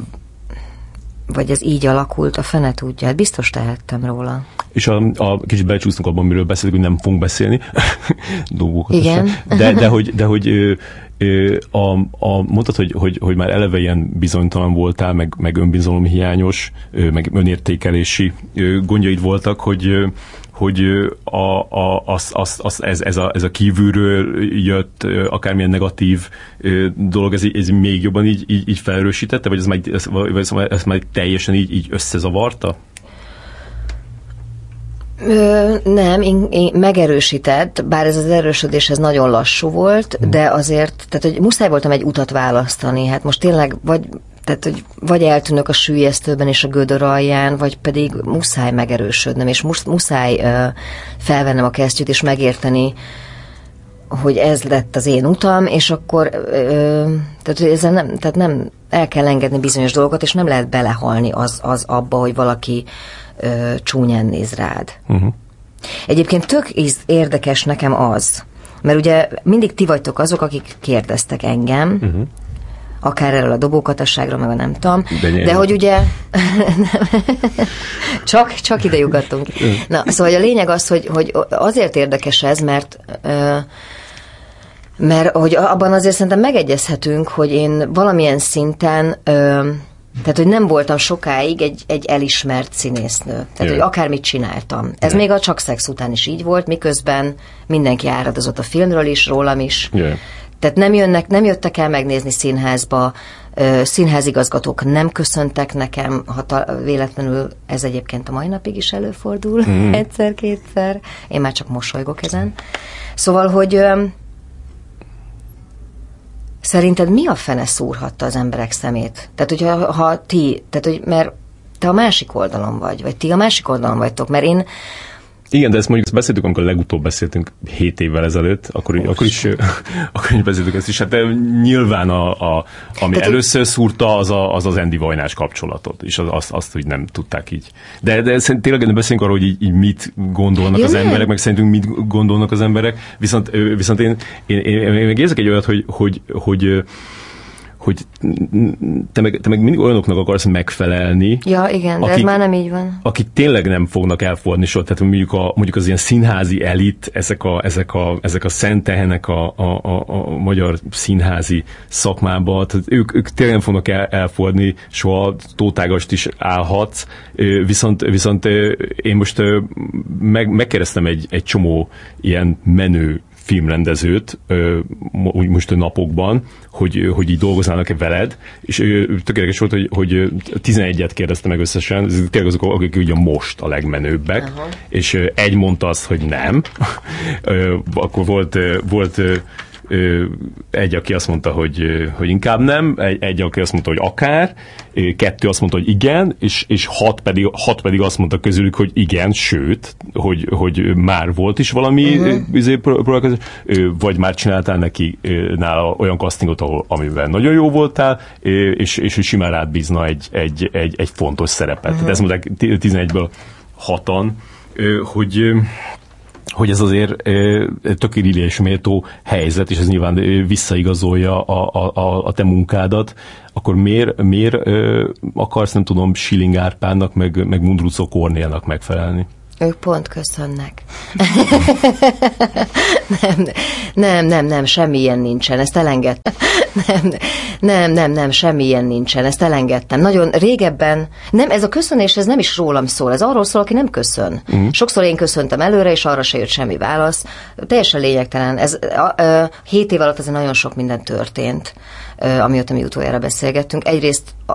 vagy ez így alakult, a fene tudja. Hát biztos tehettem róla. És a, a kicsit becsúsztunk abban, amiről beszélünk, hogy nem fogunk beszélni dolgokat. Igen. De, de hogy, de hogy a, a, mondtad, hogy, hogy, hogy már eleve ilyen bizonytalan voltál, meg, meg önbizalomhiányos, meg önértékelési gondjaid voltak, hogy hogy a, a, az, az, az, ez, ez, a, ez a kívülről jött akármilyen negatív dolog, ez, ez még jobban így, így, így felerősítette, vagy ez már, ez, vagy ez, ez már teljesen így, így összezavarta? Ö, nem, én, én megerősített, bár ez az erősödés ez nagyon lassú volt, mm. de azért, tehát hogy muszáj voltam egy utat választani, hát most tényleg vagy tehát, hogy vagy eltűnök a sűjesztőben és a gödör alján, vagy pedig muszáj megerősödnem, és muszáj ö, felvennem a kesztyűt, és megérteni, hogy ez lett az én utam, és akkor ö, tehát, ezzel nem, tehát nem el kell engedni bizonyos dolgokat, és nem lehet belehalni az, az abba, hogy valaki ö, csúnyán néz rád. Uh-huh. Egyébként tök érdekes nekem az, mert ugye mindig ti vagytok azok, akik kérdeztek engem, uh-huh akár erről a dobókatasságról, meg a nem tudom. De, de hogy ugye csak, csak ide jugattunk. Na, szóval a lényeg az, hogy, hogy azért érdekes ez, mert mert hogy abban azért szerintem megegyezhetünk, hogy én valamilyen szinten tehát, hogy nem voltam sokáig egy, egy elismert színésznő. Tehát, yeah. hogy akármit csináltam. Ez yeah. még a csak szex után is így volt, miközben mindenki áradozott a filmről is, rólam is. Yeah. Tehát nem, jönnek, nem jöttek el megnézni színházba, színházigazgatók nem köszöntek nekem, ha véletlenül ez egyébként a mai napig is előfordul, mm. egyszer-kétszer. Én már csak mosolygok ezen. Szóval, hogy Szerinted mi a fene szúrhatta az emberek szemét? Tehát, hogyha ha ti, tehát, hogy, mert te a másik oldalon vagy, vagy ti a másik oldalon vagytok, mert én igen, de ezt mondjuk beszéltük, amikor legutóbb beszéltünk 7 évvel ezelőtt, akkor, akkor, is, akkor is beszéltük ezt is. Hát de nyilván, a, a, ami Tehát először szúrta, az, a, az az Andy Vajnás kapcsolatot, és az, azt, azt, hogy nem tudták így. De, de tényleg beszélünk arról, hogy így, így mit gondolnak Jön. az emberek, meg szerintünk mit gondolnak az emberek, viszont, viszont én, én, én, én, én érzek egy olyat, hogy, hogy, hogy hogy te meg, te meg mindig olyanoknak akarsz megfelelni. Ja, igen, de akik, ez már nem így van. Akik tényleg nem fognak elfogadni soha, tehát mondjuk, a, mondjuk az ilyen színházi elit, ezek a, ezek a, ezek a szentehenek a, a, a, a magyar színházi szakmába, tehát ők, ők tényleg nem fognak el, elfogadni, soha tótágast is állhatsz, viszont, viszont én most meg, megkérdeztem egy, egy csomó ilyen menő filmrendezőt úgy most a napokban, hogy, hogy így dolgoznának-e veled, és tökéletes volt, hogy, hogy 11-et kérdezte meg összesen, tényleg azok, akik ugye most a legmenőbbek, uh-huh. és egy mondta azt, hogy nem, akkor volt, volt egy, aki azt mondta, hogy, hogy inkább nem, egy, egy, aki azt mondta, hogy akár, kettő azt mondta, hogy igen, és, és hat, pedig, hat pedig azt mondta közülük, hogy igen, sőt, hogy, hogy már volt is valami uh-huh. vagy már csináltál neki nála olyan castingot, ahol, amiben nagyon jó voltál, és, és hogy simán rád bízna egy, egy, egy, egy fontos szerepet. Uh-huh. Tehát ezt mondták 11-ből hatan, hogy hogy ez azért tök és méltó helyzet, és ez nyilván visszaigazolja a, a, a te munkádat, akkor miért, miért akarsz, nem tudom, Schilling Árpának, meg, meg Mundrucó Kornélnak megfelelni? Ők pont köszönnek. nem, nem, nem, nem, semmi ilyen nincsen, ezt elengedtem. nem, nem, nem, nem, semmi ilyen nincsen, ezt elengedtem. Nagyon régebben, nem, ez a köszönés, ez nem is rólam szól, ez arról szól, aki nem köszön. Uh-huh. Sokszor én köszöntem előre, és arra se jött semmi válasz. Teljesen lényegtelen. Ez a, a, hét év alatt azért nagyon sok minden történt amióta mi utoljára beszélgettünk. Egyrészt a,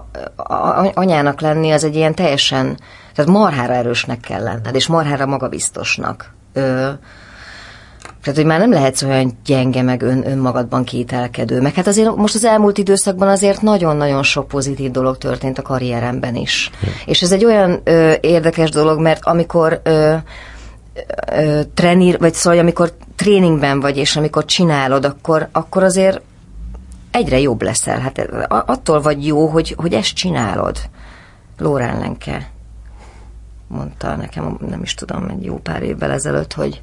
a, anyának lenni az egy ilyen teljesen tehát marhára erősnek kell lenned, és marhára magabiztosnak. Ö, tehát, hogy már nem lehetsz olyan gyenge, meg ön, önmagadban kételkedő. Meg hát azért most az elmúlt időszakban azért nagyon-nagyon sok pozitív dolog történt a karrieremben is. Ja. És ez egy olyan ö, érdekes dolog, mert amikor ö, ö, trenír, vagy szóval, amikor tréningben vagy, és amikor csinálod, akkor, akkor azért egyre jobb leszel. Hát attól vagy jó, hogy, hogy ezt csinálod. Lórán Lenke mondta nekem, nem is tudom, egy jó pár évvel ezelőtt, hogy,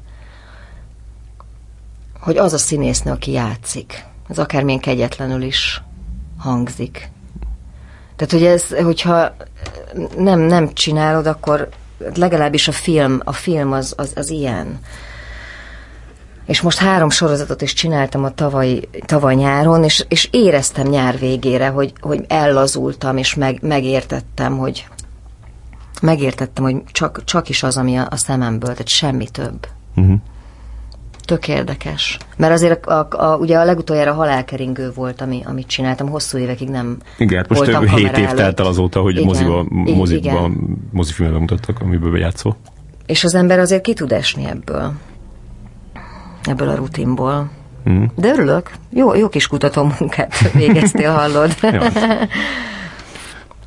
hogy az a színésznő, aki játszik, az akármilyen kegyetlenül is hangzik. Tehát, hogy ez, hogyha nem, nem csinálod, akkor legalábbis a film, a film az, az, az ilyen. És most három sorozatot is csináltam a tavaly, tavaly nyáron, és, és éreztem nyár végére, hogy, hogy ellazultam, és meg, megértettem, hogy, megértettem, hogy csak, csak is az, ami a, a szememből, tehát semmi több. Uh-huh. Tök érdekes. Mert azért a, a, a, ugye a legutoljára halálkeringő volt, ami, amit csináltam, hosszú évekig nem Igen, hát most több hét év telt el azóta, hogy igen, moziba, moziba, mozifilmben mutattak, amiből játszol. És az ember azért ki tud esni ebből. Ebből a rutinból. Mm. De örülök. Jó, jó kis kutató munkát végeztél, hallod.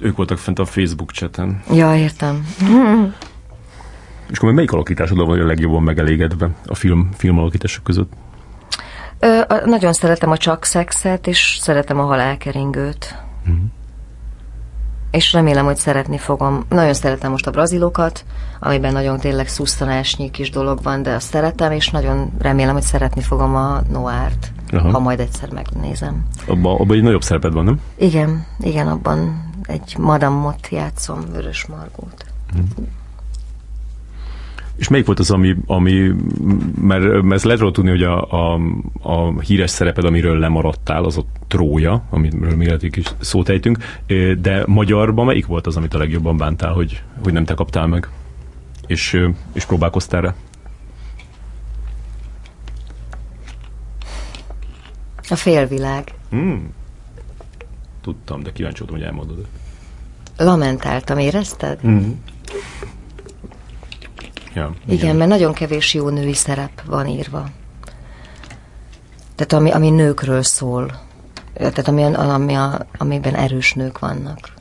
Ők voltak fent a Facebook cseten. Ja, értem. És akkor melyik alakításod vagy a legjobban megelégedve a film, film alakítások között? Ö, a, nagyon szeretem a csak szexet, és szeretem a halálkeringőt. Uh-huh. És remélem, hogy szeretni fogom. Nagyon szeretem most a brazilokat, amiben nagyon tényleg szusztanásnyi kis dolog van, de azt szeretem, és nagyon remélem, hogy szeretni fogom a Noárt, ha majd egyszer megnézem. Abban abba egy nagyobb szereped van, nem? Igen, igen, abban egy madamot játszom, Vörös Margót. Hmm. És melyik volt az, ami, ami mert, mert lehet róla tudni, hogy a, a, a híres szereped, amiről lemaradtál, az a Trója, amiről lehet is szót ejtünk, de magyarban melyik volt az, amit a legjobban bántál, hogy, hogy nem te kaptál meg? És, és próbálkoztál rá? A félvilág. Hmm. Tudtam, de kíváncsi voltam, hogy elmondod. Lamentáltam, érezted? Mm. Ja, igen. igen, mert nagyon kevés jó női szerep van írva. Tehát ami, ami nőkről szól. tehát ami, ami a, amiben erős nők vannak.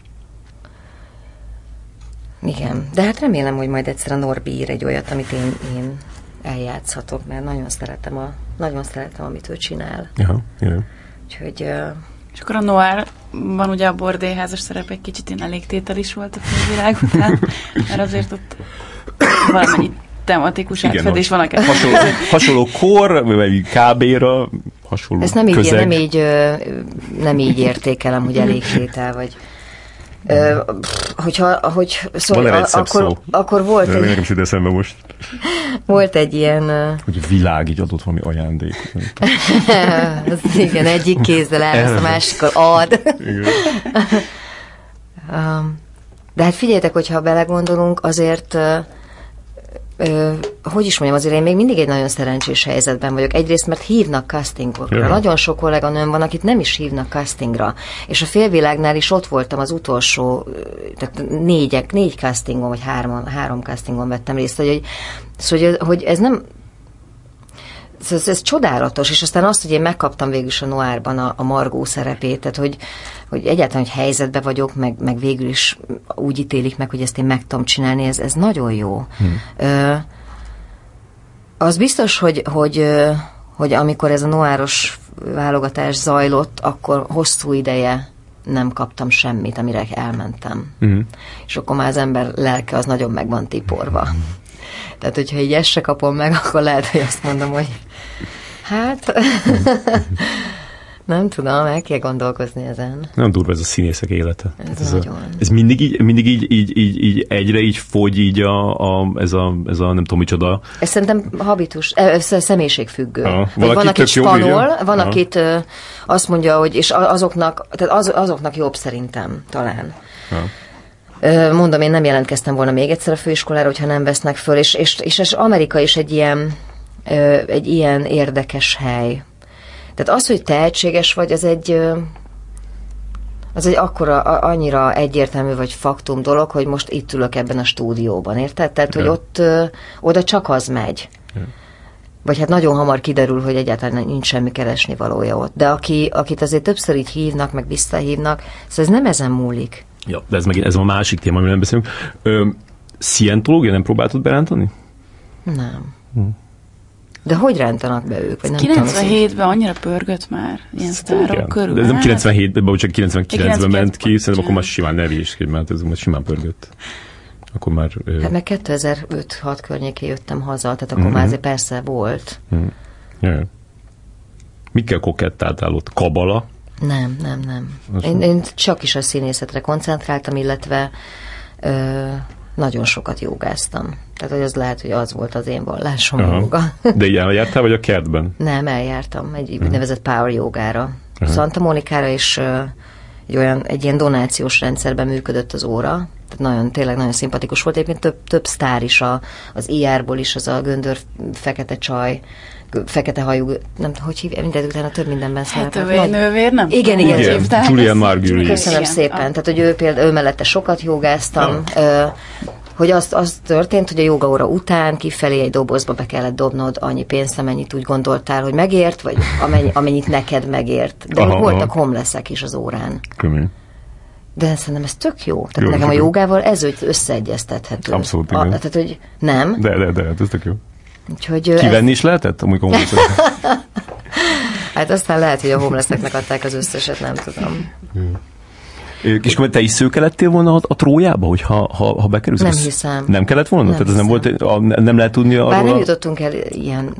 Igen, de hát remélem, hogy majd egyszer a Norbi ír egy olyat, amit én, én eljátszhatok, mert nagyon szeretem, a, nagyon szeretem, amit ő csinál. Aha, igen. Úgyhogy... És akkor a Noir van ugye a bordélyházas szerep egy kicsit ilyen elégtétel is volt a filmvilág után, mert azért ott valamennyi tematikus Igen, átfedés van a hasonló, hasonló kor, vagy KB-ra, hasonló Ezt nem így, nem így, nem így értékelem, hogy elégtétel, vagy Ö, hogyha, hogy szóval, Van egy akkor, szó. akkor volt De egy... Nekem is eszembe most. Volt egy ilyen... Hogy a világ így adott valami ajándék. az igen, egyik kézzel elvesz, a másikkal ad. De hát figyeljetek, hogyha belegondolunk, azért ö, hogy is mondjam, azért én még mindig egy nagyon szerencsés helyzetben vagyok. Egyrészt, mert hívnak castingokra. Ja. Nagyon sok kolléganőm van, akit nem is hívnak castingra. És a félvilágnál is ott voltam az utolsó, tehát négyek, négy castingon, vagy három, három castingon vettem részt, hogy, hogy, hogy ez nem, ez, ez, csodálatos, és aztán azt, hogy én megkaptam végül is a Noárban a, a Margó szerepét, tehát hogy, hogy egyáltalán, hogy helyzetbe vagyok, meg, meg végül is úgy ítélik meg, hogy ezt én meg tudom csinálni, ez, ez nagyon jó. Hmm. Ö, az biztos, hogy, hogy, hogy amikor ez a noáros válogatás zajlott, akkor hosszú ideje nem kaptam semmit, amire elmentem. Hmm. És akkor már az ember lelke az nagyon meg van tiporva. Hmm. Tehát, hogyha így ezt se kapom meg, akkor lehet, hogy azt mondom, hogy hát... Nem tudom, el kell gondolkozni ezen. Nem durva ez a színészek élete. Ez, ez, nagyon. A, ez mindig így, mindig így, így, így, így egyre így fogy így a, a, ez, a, ez a nem tudom micsoda. Ez szerintem habitus, személyiségfüggő. Ha, van, akit spanol, van, akit azt mondja, hogy és azoknak, tehát az, azoknak jobb szerintem talán. Ha. Mondom, én nem jelentkeztem volna még egyszer a főiskolára, hogyha nem vesznek föl, és, és, és, és Amerika is egy ilyen, egy ilyen érdekes hely. Tehát az, hogy tehetséges vagy, az egy, az egy akkora, annyira egyértelmű vagy faktum dolog, hogy most itt ülök ebben a stúdióban, érted? Tehát, hogy ott, oda csak az megy. Vagy hát nagyon hamar kiderül, hogy egyáltalán nincs semmi keresni valója ott. De aki, akit azért többször így hívnak, meg visszahívnak, szóval ez nem ezen múlik. Ja, de ez meg ez a másik téma, amiről beszélünk. Ö, szientológia nem próbáltad berántani? Nem. Hm. De hogy rántanak be ők? Vagy nem 97-ben annyira pörgött már, ilyen sztárok körül. De ez nem 97-ben, hát? csak 99-ben ment ki, szerintem akkor már simán ne is mert ez már simán pörgött. Akkor már... Hát meg 2005-6 környéké jöttem haza, tehát akkor uh-huh. már azért persze volt. Uh-huh. Yeah. Mikkel kokettáltál ott? Kabala? Nem, nem, nem. Én, én csak is a színészetre koncentráltam, illetve ö, nagyon sokat jogáztam. Tehát, hogy az lehet, hogy az volt az én vallásom Aha. joga. De így eljártál, vagy a kertben? Nem, eljártam egy úgynevezett power jogára. Aha. Santa Monikára is egy, olyan, egy ilyen donációs rendszerben működött az óra. Tehát nagyon, tényleg nagyon szimpatikus volt. Egyébként több, több sztár is a, az IR-ból is, az a göndör fekete csaj, fekete hajú, nem tudom, hogy hívja, minden utána több mindenben szerepel. Hát nővér, nem? Igen, igen. igen. Julian Margulies. Köszönöm igen. szépen. Tehát, hogy ő például, ő mellette sokat jogáztam, hogy az, az történt, hogy a joga óra után kifelé egy dobozba be kellett dobnod annyi pénzt, amennyit úgy gondoltál, hogy megért, vagy amennyi, amennyit neked megért. De aha, voltak homleszek is az órán. Kömény. De szerintem ez tök jó. Tehát jó, nekem a jogával ez összeegyeztethető. Abszolút, igen. A, tehát, hogy nem. De, de, de, ez tök jó. Úgyhogy, Kivenni ez... is lehetett, amikor Hát aztán lehet, hogy a homelesseknek adták az összeset, nem tudom. És te is szőke lettél volna a, a trójába, hogy ha, ha, ha bekerülsz? Nem hiszem. Nem kellett volna? Nem Tehát ez nem volt, a, nem lehet tudni arról Bár nem jutottunk el ilyen,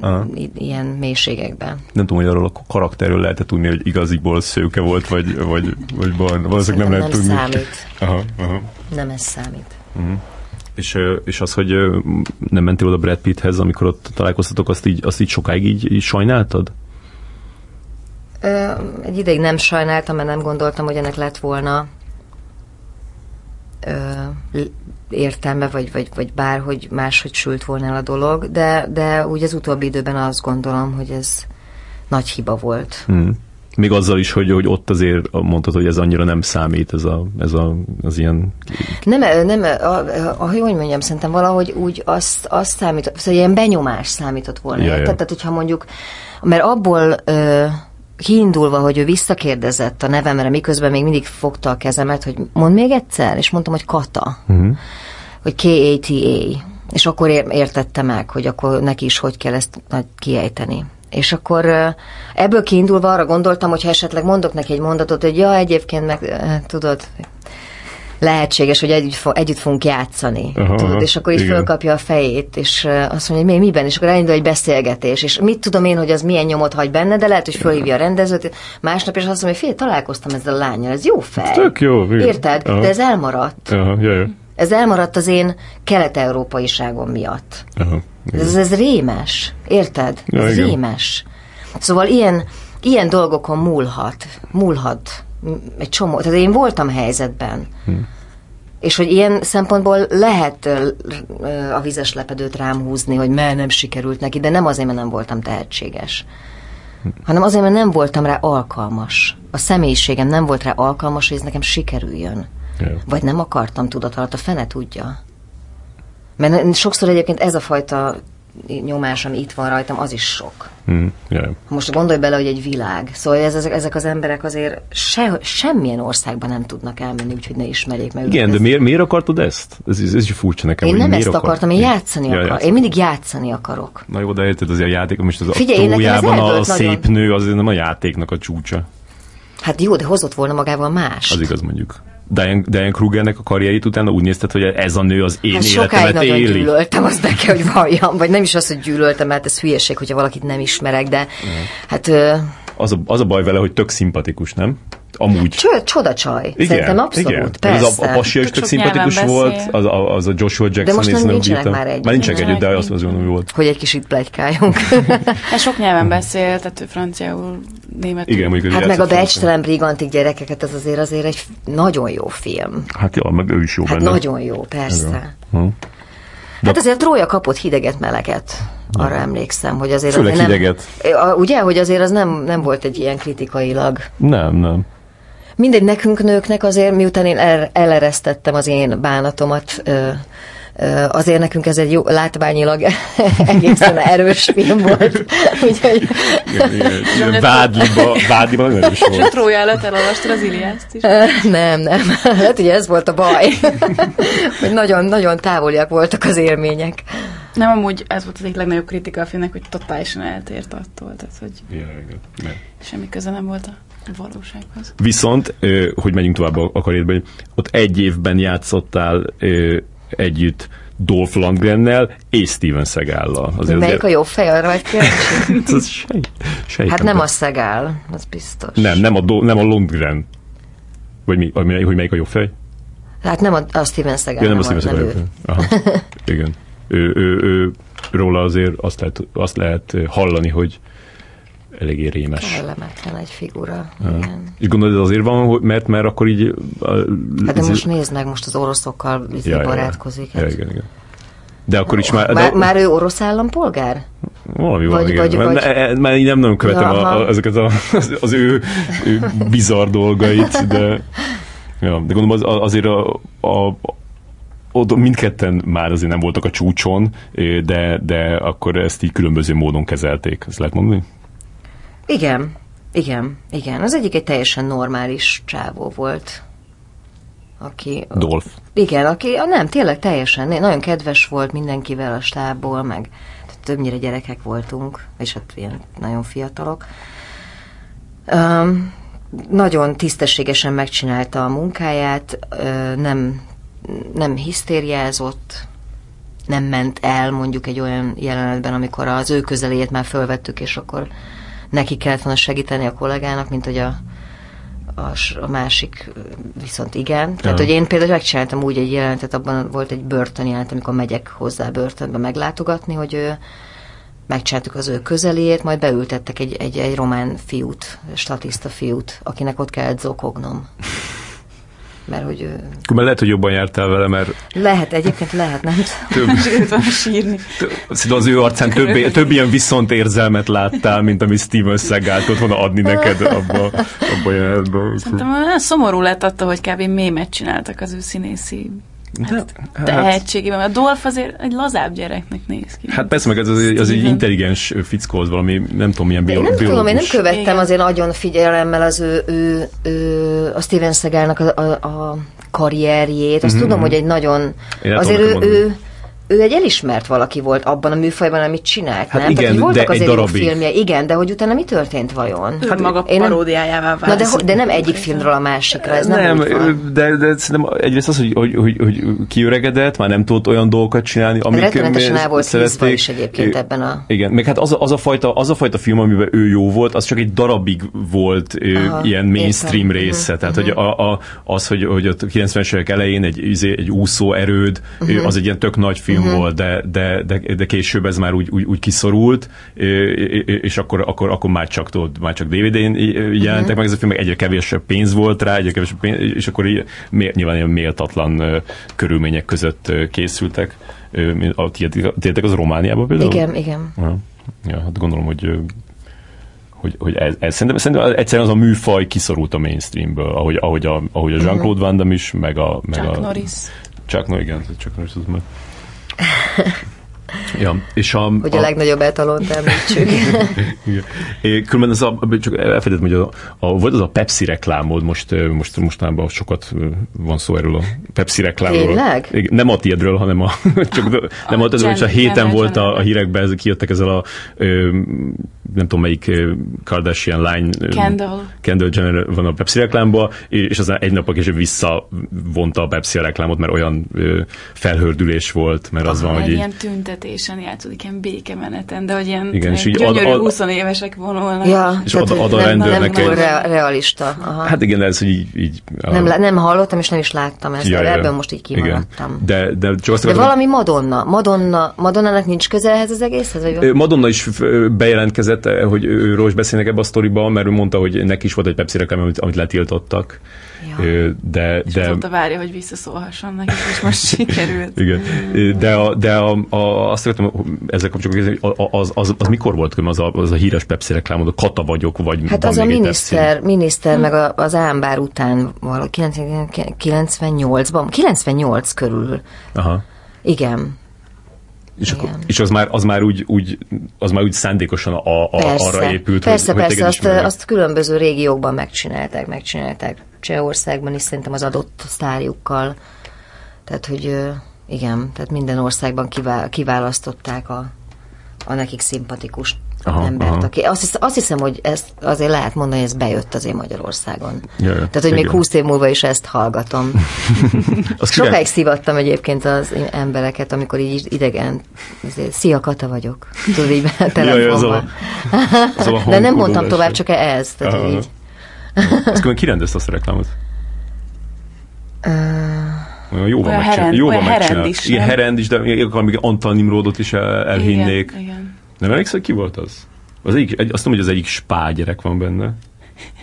ilyen mélységekbe. Nem tudom, hogy arról a karakterről lehet tudni, hogy igaziból szőke volt, vagy, vagy, vagy van. Valószínűleg nem lehet nem tudni. számít. Aha, aha. Nem ez számít. Uh-huh. És, és az, hogy nem mentél oda Brad Pitthez, amikor ott találkoztatok, azt így, azt így sokáig így, így sajnáltad? Egy ideig nem sajnáltam, mert nem gondoltam, hogy ennek lett volna értelme, vagy, vagy, vagy bárhogy máshogy sült volna el a dolog, de, de úgy az utóbbi időben azt gondolom, hogy ez nagy hiba volt. Hmm. Még azzal is, hogy, hogy ott azért mondtad, hogy ez annyira nem számít, ez, a, ez a, az ilyen... Nem, nem a, a, a, hogy mondjam, szerintem valahogy úgy azt, azt számított, szóval ilyen benyomás számított volna. Ja, ja. Tehát, hogyha mondjuk, mert abból ö, kiindulva, hogy ő visszakérdezett a nevemre, miközben még mindig fogta a kezemet, hogy mond még egyszer, és mondtam, hogy Kata. Uh-huh. Hogy K-A-T-A. És akkor értette meg, hogy akkor neki is hogy kell ezt kiejteni. És akkor ebből kiindulva arra gondoltam, hogy ha esetleg mondok neki egy mondatot, hogy ja, egyébként meg tudod, lehetséges, hogy együtt, együtt fogunk játszani. Aha, tudod, és akkor így igen. fölkapja a fejét, és azt mondja, hogy mi, miben, és akkor elindul egy beszélgetés, és mit tudom én, hogy az milyen nyomot hagy benne, de lehet, hogy fölhívja a rendezőt, másnap, és azt mondja, hogy fél, találkoztam ezzel a lányjal, ez jó fej. Tök jó. Igen. Érted? Aha. De ez elmaradt. Aha, jaj, jaj. Ez elmaradt az én kelet-európaiságom miatt. Aha, ez, ez rémes. Érted? Ja, ez igen. rémes. Szóval ilyen, ilyen dolgokon múlhat. Múlhat egy csomó. Tehát én voltam helyzetben. Hm. És hogy ilyen szempontból lehet a vizes lepedőt rám húzni, hogy mert nem sikerült neki, de nem azért, mert nem voltam tehetséges. Hm. Hanem azért, mert nem voltam rá alkalmas. A személyiségem nem volt rá alkalmas, hogy ez nekem sikerüljön. Vagy nem akartam tudat a fene tudja. Mert sokszor egyébként ez a fajta nyomás, ami itt van rajtam, az is sok. Mm, yeah. Most gondolj bele, hogy egy világ. Szóval ez, ezek, ezek az emberek azért se, semmilyen országban nem tudnak elmenni, úgyhogy ne ismerjék meg. Igen, de miért, miért akartad ezt? Ez, ez is furcsa nekem. Én nem ezt akart? akartam, én játszani ja, akarok. Én mindig játszani akarok. Na jó, de érted, azért a játék, most az Figyelj, a trójában a, a szép nő, azért nem a játéknak a csúcsa. Hát jó, de hozott volna magával más. Az igaz mondjuk. Diane, Diane Krugernek a karrierit utána úgy nézted, hogy ez a nő az én hát életemet éli. gyűlöltem, azt be kell, hogy valljam. Vagy nem is az, hogy gyűlöltem, mert ez hülyeség, hogyha valakit nem ismerek, de mm. hát... Az, a, az a baj vele, hogy tök szimpatikus, nem? amúgy. Cső, csoda csaj. Igen, Szerintem abszolút, igen. persze. Az a, a passia is tök szimpatikus volt, az a, az a Joshua Jackson. De most nem nincsenek már együtt. Már nincsenek együtt, de azt az hogy volt. Hogy egy kicsit plegykáljunk. hát sok nyelven beszél, tehát franciául, németül. Igen, mondjuk, hát meg a becstelen brigantik gyerekeket, ez azért azért egy nagyon jó film. Hát jó, meg ő is jó hát benne. nagyon jó, persze. Hm. De hát azért Trója kapott hideget, meleget. Arra ja. emlékszem, hogy azért... Főleg azért nem, hideget. Ugye, hogy azért az nem, nem volt egy ilyen kritikailag. Nem, nem. Mindegy, nekünk nőknek azért, miután én el, eleresztettem az én bánatomat, azért nekünk ez egy jó, látványilag egészen erős film volt. Úgyhogy... Vádliba, vádliba nagyon erős volt. És a Trója előtt elolvastad az Iliászt is? Nem, nem. Hát ugye ez volt a baj. hogy nagyon, nagyon távoliak voltak az élmények. Nem, amúgy ez volt az egyik legnagyobb kritika a filmnek, hogy totálisan eltért attól, tehát hogy igen. semmi köze nem volt a valósághoz. Viszont, hogy menjünk tovább a karrierbe, ott egy évben játszottál együtt Dolph Lundgrennel és Steven Seagal-lal. Azért Melyik azért... a jobb fej, arra vagy kíváncsi? hát nem a Seagal, az biztos. Nem, nem a, Do- nem a Lundgren. Vagy mi, hogy melyik a jobb fej? Hát nem a, a Steven Seagal. Ja, nem, nem a Steven Seagal. Aha. Igen. Ő, ő, ő, róla azért azt lehet, azt lehet hallani, hogy eléggé rémes. Kellemetlen egy figura. Ja. Igen. És gondolod, ez azért van, mert, mert akkor így... Hát de most nézd meg, most az oroszokkal ja, ja, barátkozik. Ja, hát. igen, igen. De akkor is már... Már, de, már ő orosz állampolgár? Valami van, vagy, igen. Vagy, mert, vagy... Már így nem nagyon követem a, a, ezeket a, az, az ő, ő bizarr dolgait, de, ja, de gondolom az, azért a, a, ott mindketten már azért nem voltak a csúcson, de, de akkor ezt így különböző módon kezelték, ezt lehet mondani? Igen, igen, igen. Az egyik egy teljesen normális csávó volt. Aki, Dolph. Igen, aki nem, tényleg teljesen, nagyon kedves volt mindenkivel a stábból, meg többnyire gyerekek voltunk, és hát ilyen nagyon fiatalok. Um, nagyon tisztességesen megcsinálta a munkáját, nem, nem hisztériázott, nem ment el mondjuk egy olyan jelenetben, amikor az ő közeléjét már fölvettük, és akkor neki kellett volna segíteni a kollégának, mint hogy a, a, a másik viszont igen. Tehát, ja. hogy én például megcsináltam úgy egy jelentet, abban volt egy börtön jelent, amikor megyek hozzá börtönbe meglátogatni, hogy ő, megcsináltuk az ő közeléjét, majd beültettek egy, egy, egy román fiút, statiszta fiút, akinek ott kellett zokognom mert hogy... Akkor már lehet, hogy jobban jártál vele, mert... Lehet, egyébként lehet, nem több, sírni. Több, az ő arcán több, több ilyen viszont érzelmet láttál, mint ami Steven Seagal tudott volna adni neked abba, abba a jelenetben. Szerintem szomorú lett attól, hogy kb. mémet csináltak az ő színészi De, tehetségében. A Dolph azért egy lazább gyereknek néz ki. Hát persze, meg az, az, az egy intelligens fickó, az valami, nem tudom, milyen Én nem biológus. tudom, én nem követtem Igen. azért nagyon figyelemmel az ő, ő, ő a Steven Seagalnak a, a, a karrierjét. Azt tudom, hogy egy nagyon... Mhm. Én Azért ő, ő, ő egy elismert valaki volt abban a műfajban, amit csinált, Hát nem? igen, Tehát, hogy voltak de egy azért darabig. filmje, igen, de hogy utána mi történt vajon? Ő hát maga én paródiájává Na vált. de, de nem egyik filmről a másikra, ez nem, nem, de, de szerintem egyrészt az, hogy, hogy, hogy, hogy kiöregedett, már nem tudott olyan dolgokat csinálni, amik Rettenetesen el volt szerették. is egyébként ebben a... Igen, meg hát az a, az, a fajta, az a fajta film, amiben ő jó volt, az csak egy darabig volt Aha, ilyen mainstream értem. része. Tehát, hogy a, a, az, hogy, hogy a 90-es évek elején egy, izé, egy úszó erőd, ö, az egy ilyen tök nagy film volt, de, de, de, de később ez már úgy, úgy, úgy kiszorult, és akkor, akkor, akkor már csak tudod, már csak DVD-n jelentek meg ez a film, meg egyre kevesebb pénz volt rá, egyre kevesebb pénz, és akkor így, nyilván ilyen méltatlan körülmények között készültek. A tiétek az Romániában például? Igen, igen. Ja, hát gondolom, hogy hogy, hogy ez, ez szerintem, szerintem egyszerűen az a műfaj kiszorult a mainstreamből, ahogy, ahogy a, ahogy a Jean-Claude Van Damme is, meg a... Meg Chuck a Norris. Chuck Norris, igen, Chuck Norris az meg. Ja, és a... Hogy a, legnagyobb etalont említsük. Különben az a, csak elfelejtettem, hogy a, a, volt az a Pepsi reklámod, most, most mostanában sokat van szó erről a Pepsi reklámról. Tényleg? Igen, nem a tiédről, hanem a, csak, nem a, hogy a Jen- héten volt a, a hírekben, ez, kijöttek ezzel a ö, nem tudom melyik Kardashian lány. Kendall. Kendall Jenner van a Pepsi reklámba, és aztán egy napok később visszavonta a Pepsi a reklámot, mert olyan felhördülés volt, mert az van, hogy Egy így, ilyen tüntetésen játszódik, ilyen békemeneten, de hogy ilyen Igen, és ilyen így ad- gyönyörű ad- 20 évesek vonulnak. ja, És ad- ad a hogy nem, rendőrnek nem, egy- rea- realista. Aha. Hát igen, de ez, hogy így... így nem, lá- nem hallottam, és nem is láttam ezt, Ja, ja, ebből most így kimaradtam. Igen. De, de csak azt De valami Madonna. Madonna. Madonnának nincs köze ehhez az egészhez? Vagy Madonna is bejelentkezett, eh, hogy őről is beszélnek ebbe a sztoriba, mert ő mondta, hogy neki is volt egy Pepsi reklám, amit, amit letiltottak. Ja. De, És de, azóta várja, hogy visszaszólhasson neki, és most sikerült. igen. De, a, de a, a, azt akartam ezzel kapcsolatban, hogy az, az, az, mikor volt az a, az a híres Pepsi reklámod, a Kata vagyok, vagy Hát az a még egy miniszter, miniszter meg a, az ámbár után vala 98-ban, 98 körül. Pepsi? Aha. Igen. És, akkor, és az már, az már úgy, úgy, az már úgy szándékosan a, a, Persze, arra épült, persze, hogy, hogy persze téged azt, ismernek. azt különböző régiókban megcsinálták, megcsinálták. Csehországban is szerintem az adott sztárjukkal. Tehát, hogy igen, tehát minden országban kivá- kiválasztották a, a nekik szimpatikus Aha, embert, aha. aki azt, hisz, azt hiszem, hogy ezt azért lehet mondani, hogy ez bejött azért Magyarországon. Ja, ja, Tehát, hogy még igen. 20 év múlva is ezt hallgatom. Sokáig király- szivattam egyébként az embereket, amikor így idegen, ezért, szia Kata vagyok, tudod így a telefonban. a De nem mondtam tovább, csak ez. Tehát, hogy Aha. így. Azt különben kirendezte azt a reklámot? Olyan jóval Olyan megcsinál. herend- megcsinál. herend is, Igen, herend is, de akkor még Antal Nimrodot is el, elhinnék. Igen, igen. Nem emlékszel, hogy ki volt az? az egyik, egy, azt tudom, hogy az egyik spá gyerek van benne,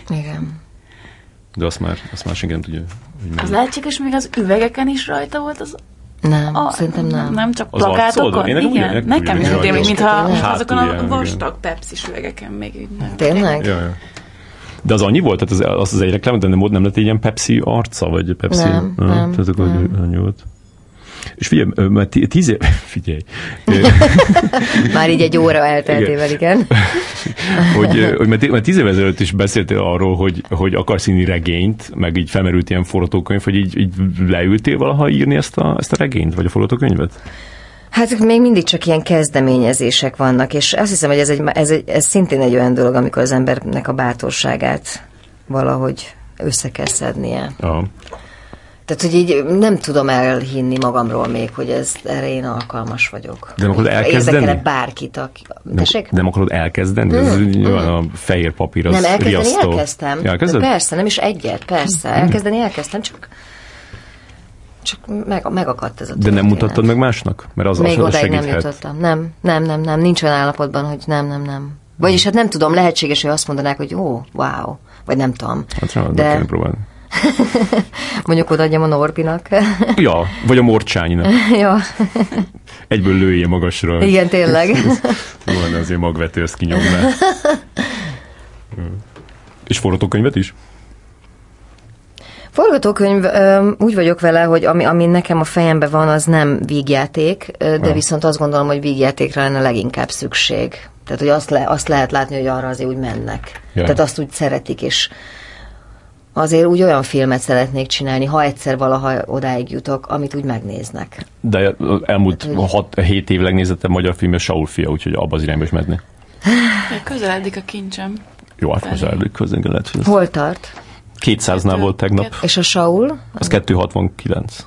Igen. de azt már, azt már senki nem tudja. Hogy. Az lehetséges, még az üvegeken is rajta volt az Nem, a, szerintem nem. Nem csak Az plakátokon? Én nekem úgy- igen, nekem is úgy mintha Tényleg? azokon a igen. vastag pepsis üvegeken még így nem. Tényleg? Ja, ja. De az annyi volt, tehát az, az, az egy reklám, de nem, nem lett egy ilyen Pepsi arca, vagy Pepsi? Nem, nem, Tehát akkor nem. annyi volt. És figyelj, tí- tíz év, figyelj, Már így egy óra elteltével, igen. hogy, hogy mert tíz évvel ezelőtt is beszéltél arról, hogy, hogy akarsz írni regényt, meg így felmerült ilyen forgatókönyv, hogy így, így leültél valaha írni ezt a, ezt a regényt, vagy a forgatókönyvet? Hát még mindig csak ilyen kezdeményezések vannak, és azt hiszem, hogy ez, egy, ez, egy, ez szintén egy olyan dolog, amikor az embernek a bátorságát valahogy össze kell szednie. Aha. Tehát, hogy így nem tudom elhinni magamról még, hogy ez, erre én alkalmas vagyok. De nem akarod elkezdeni? Érdekel-e bárkit, aki... Nem, Tessék? nem akarod elkezdeni? Ez nyilván a fehér papír az Nem, elkezdeni riasztó. elkezdtem. Ja, elkezded? De persze, nem is egyet, persze. Elkezdeni elkezdtem, csak csak meg, megakadt ez a De nem mutattad meg másnak? Mert az, Még az odáig nem jutottam. Nem, nem, nem, nem. Nincs olyan állapotban, hogy nem, nem, nem. Vagyis hát nem tudom, lehetséges, hogy azt mondanák, hogy ó, wow, vagy nem tudom. Hát rá, de... De. mondjuk odaadjam a Norbinak. Ja, vagy a morcsánynak. ja, Egyből lője magasra. igen, tényleg. Van azért magvető, ezt kinyomná. És forgatókönyvet is? Forgatókönyv, úgy vagyok vele, hogy ami, ami nekem a fejemben van, az nem vígjáték, de Ja. viszont azt gondolom, hogy vígjátékra lenne leginkább szükség. Tehát, hogy azt, le, azt lehet látni, hogy arra azért úgy mennek. Ja. Tehát azt úgy szeretik, és azért úgy olyan filmet szeretnék csinálni, ha egyszer valaha odáig jutok, amit úgy megnéznek. De elmúlt Hát, hogy- 6-7 év legnézettem magyar film, a Saul fia, úgyhogy abba az irányba is menni. Közeledik a kincsem. Jó, hát közelük közben lehet, hogy Hol tart? 200-nál volt tegnap. És a Saul? Az 269.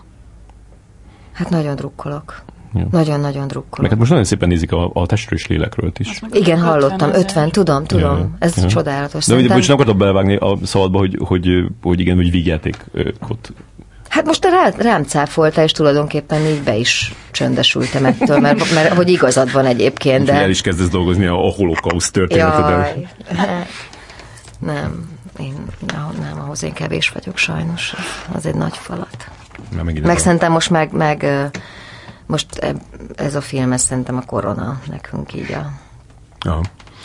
Hát nagyon drukkolok. Nagyon-nagyon Meg drukkolok. hát most nagyon szépen nézik a, a testről és lélekről is. Meg Igen, 50 hallottam, ezer. 50, tudom, tudom. Ja, Ez ja. csodálatos. De ugye, Szerintem- bocs, nem akartam belevágni a szabadba, hogy, hogy, hogy igen, hogy vígjátékot. Hát most rá, rám cáfoltál, és tulajdonképpen így be is csöndesültem ettől, mert, mert hogy igazad van egyébként, De... El is kezdesz dolgozni a, a holokauszt történeteden. Jaj, nem, én, nem, ahhoz én kevés vagyok sajnos. Az egy nagy falat. Megint Meg ez a- szerintem most meg, meg most ez a film, ez szerintem a korona nekünk így a... Aha.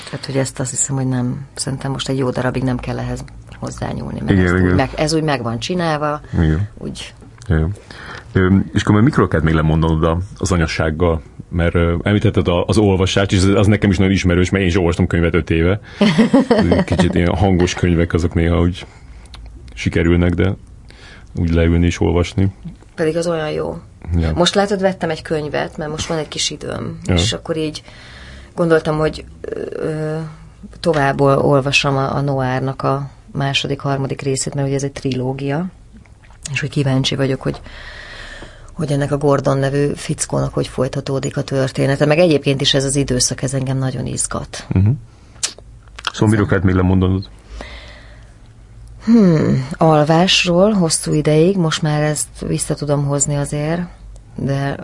Tehát, hogy ezt azt hiszem, hogy nem, szerintem most egy jó darabig nem kell ehhez hozzányúlni, mert Igen, igen. Úgy meg, ez úgy meg van csinálva, Igen. úgy. Ö, És akkor mikor kellett még lemondanod az anyassággal? Mert említetted az olvasást, és az- az nekem is nagyon ismerős, mert én is olvastam könyvet öt éve. Kicsit ilyen hangos könyvek azok néha úgy sikerülnek, de úgy leülni és olvasni. Pedig az olyan jó. Ja. Most látod, vettem egy könyvet, mert most van egy kis időm, Ja. és akkor így gondoltam, hogy ö, tovább ol- olvasom a, a Noárnak a második, harmadik részét, mert ugye ez egy trilógia, és hogy kíváncsi vagyok, hogy hogy ennek a Gordon nevű fickónak hogy folytatódik a története, meg egyébként is ez az időszak, ez engem nagyon izgat. Szóval miről kellett még lemondanod? Alvásról hosszú ideig, most már ezt vissza tudom hozni azért, de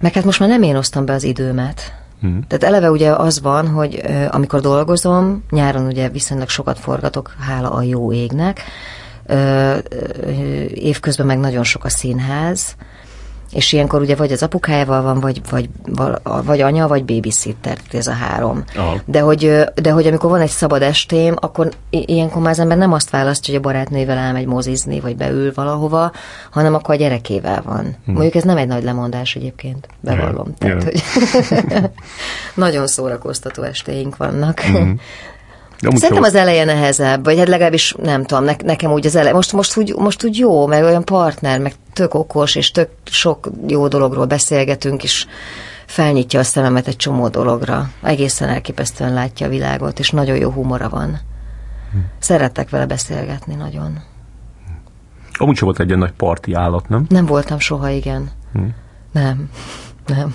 meg hát most már nem én osztam be az időmet. Mhm. Tehát eleve ugye az van, hogy amikor dolgozom, nyáron ugye viszonylag sokat forgatok, hála a jó égnek, évközben meg nagyon sok a színház, és ilyenkor ugye vagy az apukájával van, vagy, vagy, vagy anya, vagy babysitter, ez a három. Aha. De hogy, de hogy amikor van egy szabad estém, akkor ilyenkor már az ember nem azt választja, hogy a barátnővel elmegy mozizni, vagy beül valahova, hanem akkor a gyerekével van. Mondjuk ez nem egy nagy lemondás egyébként, bevallom. Ja, Tehát, ja. hogy nagyon szórakoztató estéink vannak. De Szerintem az eleje nehezebb, vagy hát legalábbis nem tudom, ne, nekem úgy az eleje. Most, most, úgy, most úgy jó, meg olyan partner, meg tök okos, és tök sok jó dologról beszélgetünk, és felnyitja a szememet egy csomó dologra. Egészen elképesztően látja a világot, és nagyon jó humora van. Szerettek vele beszélgetni nagyon. Amúgy sem volt egy ilyen nagy parti állat, nem? Nem voltam soha, igen. Nem, nem.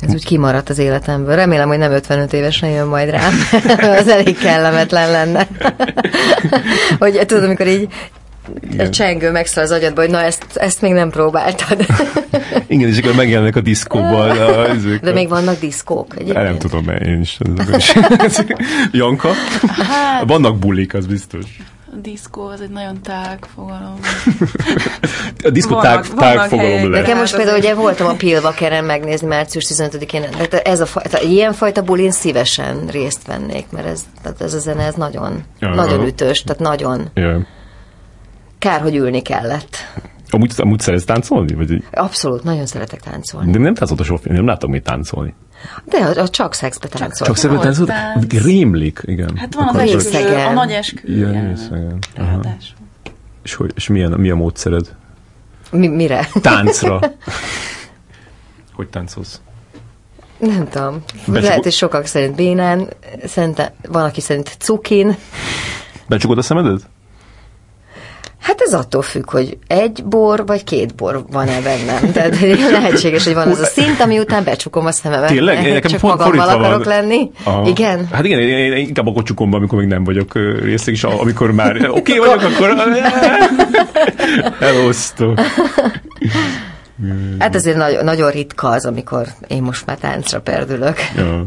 Ez úgy kimaradt az életemből. Remélem, hogy nem 55 évesen jön majd rám. az elég kellemetlen lenne. hogy tudod, amikor így egy csengő megszól az agyadba, hogy na ezt, ezt még nem próbáltad. Igen, és akkor megjelennek a diszkóban. a- ezek De a- még vannak diszkók Nem egyébként. tudom, mert én is. is. Janka? Hát, Vannak bulik, az biztos. A diszkó az egy nagyon tág fogalom. A diszkó Vannak- tág, vannak tág fogalom helyek, lehet. Nekem most Hát például ugye voltam a Pilvakeren megnézni március 15-én, tehát ez a fajta, ilyen fajta bulin szívesen részt vennék, mert ez, tehát ez a zene, ez nagyon, Ja. nagyon ütős, tehát nagyon Ja. kár, hogy ülni kellett. Amúgy, amúgy szeretsz táncolni? Vagy, Abszolút, nagyon szeretek táncolni. de nem táncolt a sok film, nem látom még táncolni. De a, a csak szexbe táncol. Csak szeretem Volt táncolni? tánc. Rémlik, igen. Hát van az- Részegen. a nagy esküvő. Igen, jelenet. részegen. És, hogy, és milyen, mi a módszered? Mi, mire? Táncra. hogy táncolsz? Nem tudom. Becsukod- Lehet, hogy sokak szerint bénán, szerintem van, aki szerint cukin. Becsukod a szemedet? Hát ez attól függ, hogy egy bor vagy két bor van-e bennem. Tehát lehetséges, hogy van az a szint, ami után becsukom a szememet. Tényleg? Én Csak nekem pont magammal fordítva van. akarok lenni. Aha. Igen? Hát igen, én, inkább akkor csukom be, amikor még nem vagyok ö, részeg, és a- amikor már oké okay vagyok, akkor elosztok. Hát ezért nagyon, nagyon ritka az, amikor én most már táncra perdülök. Ja.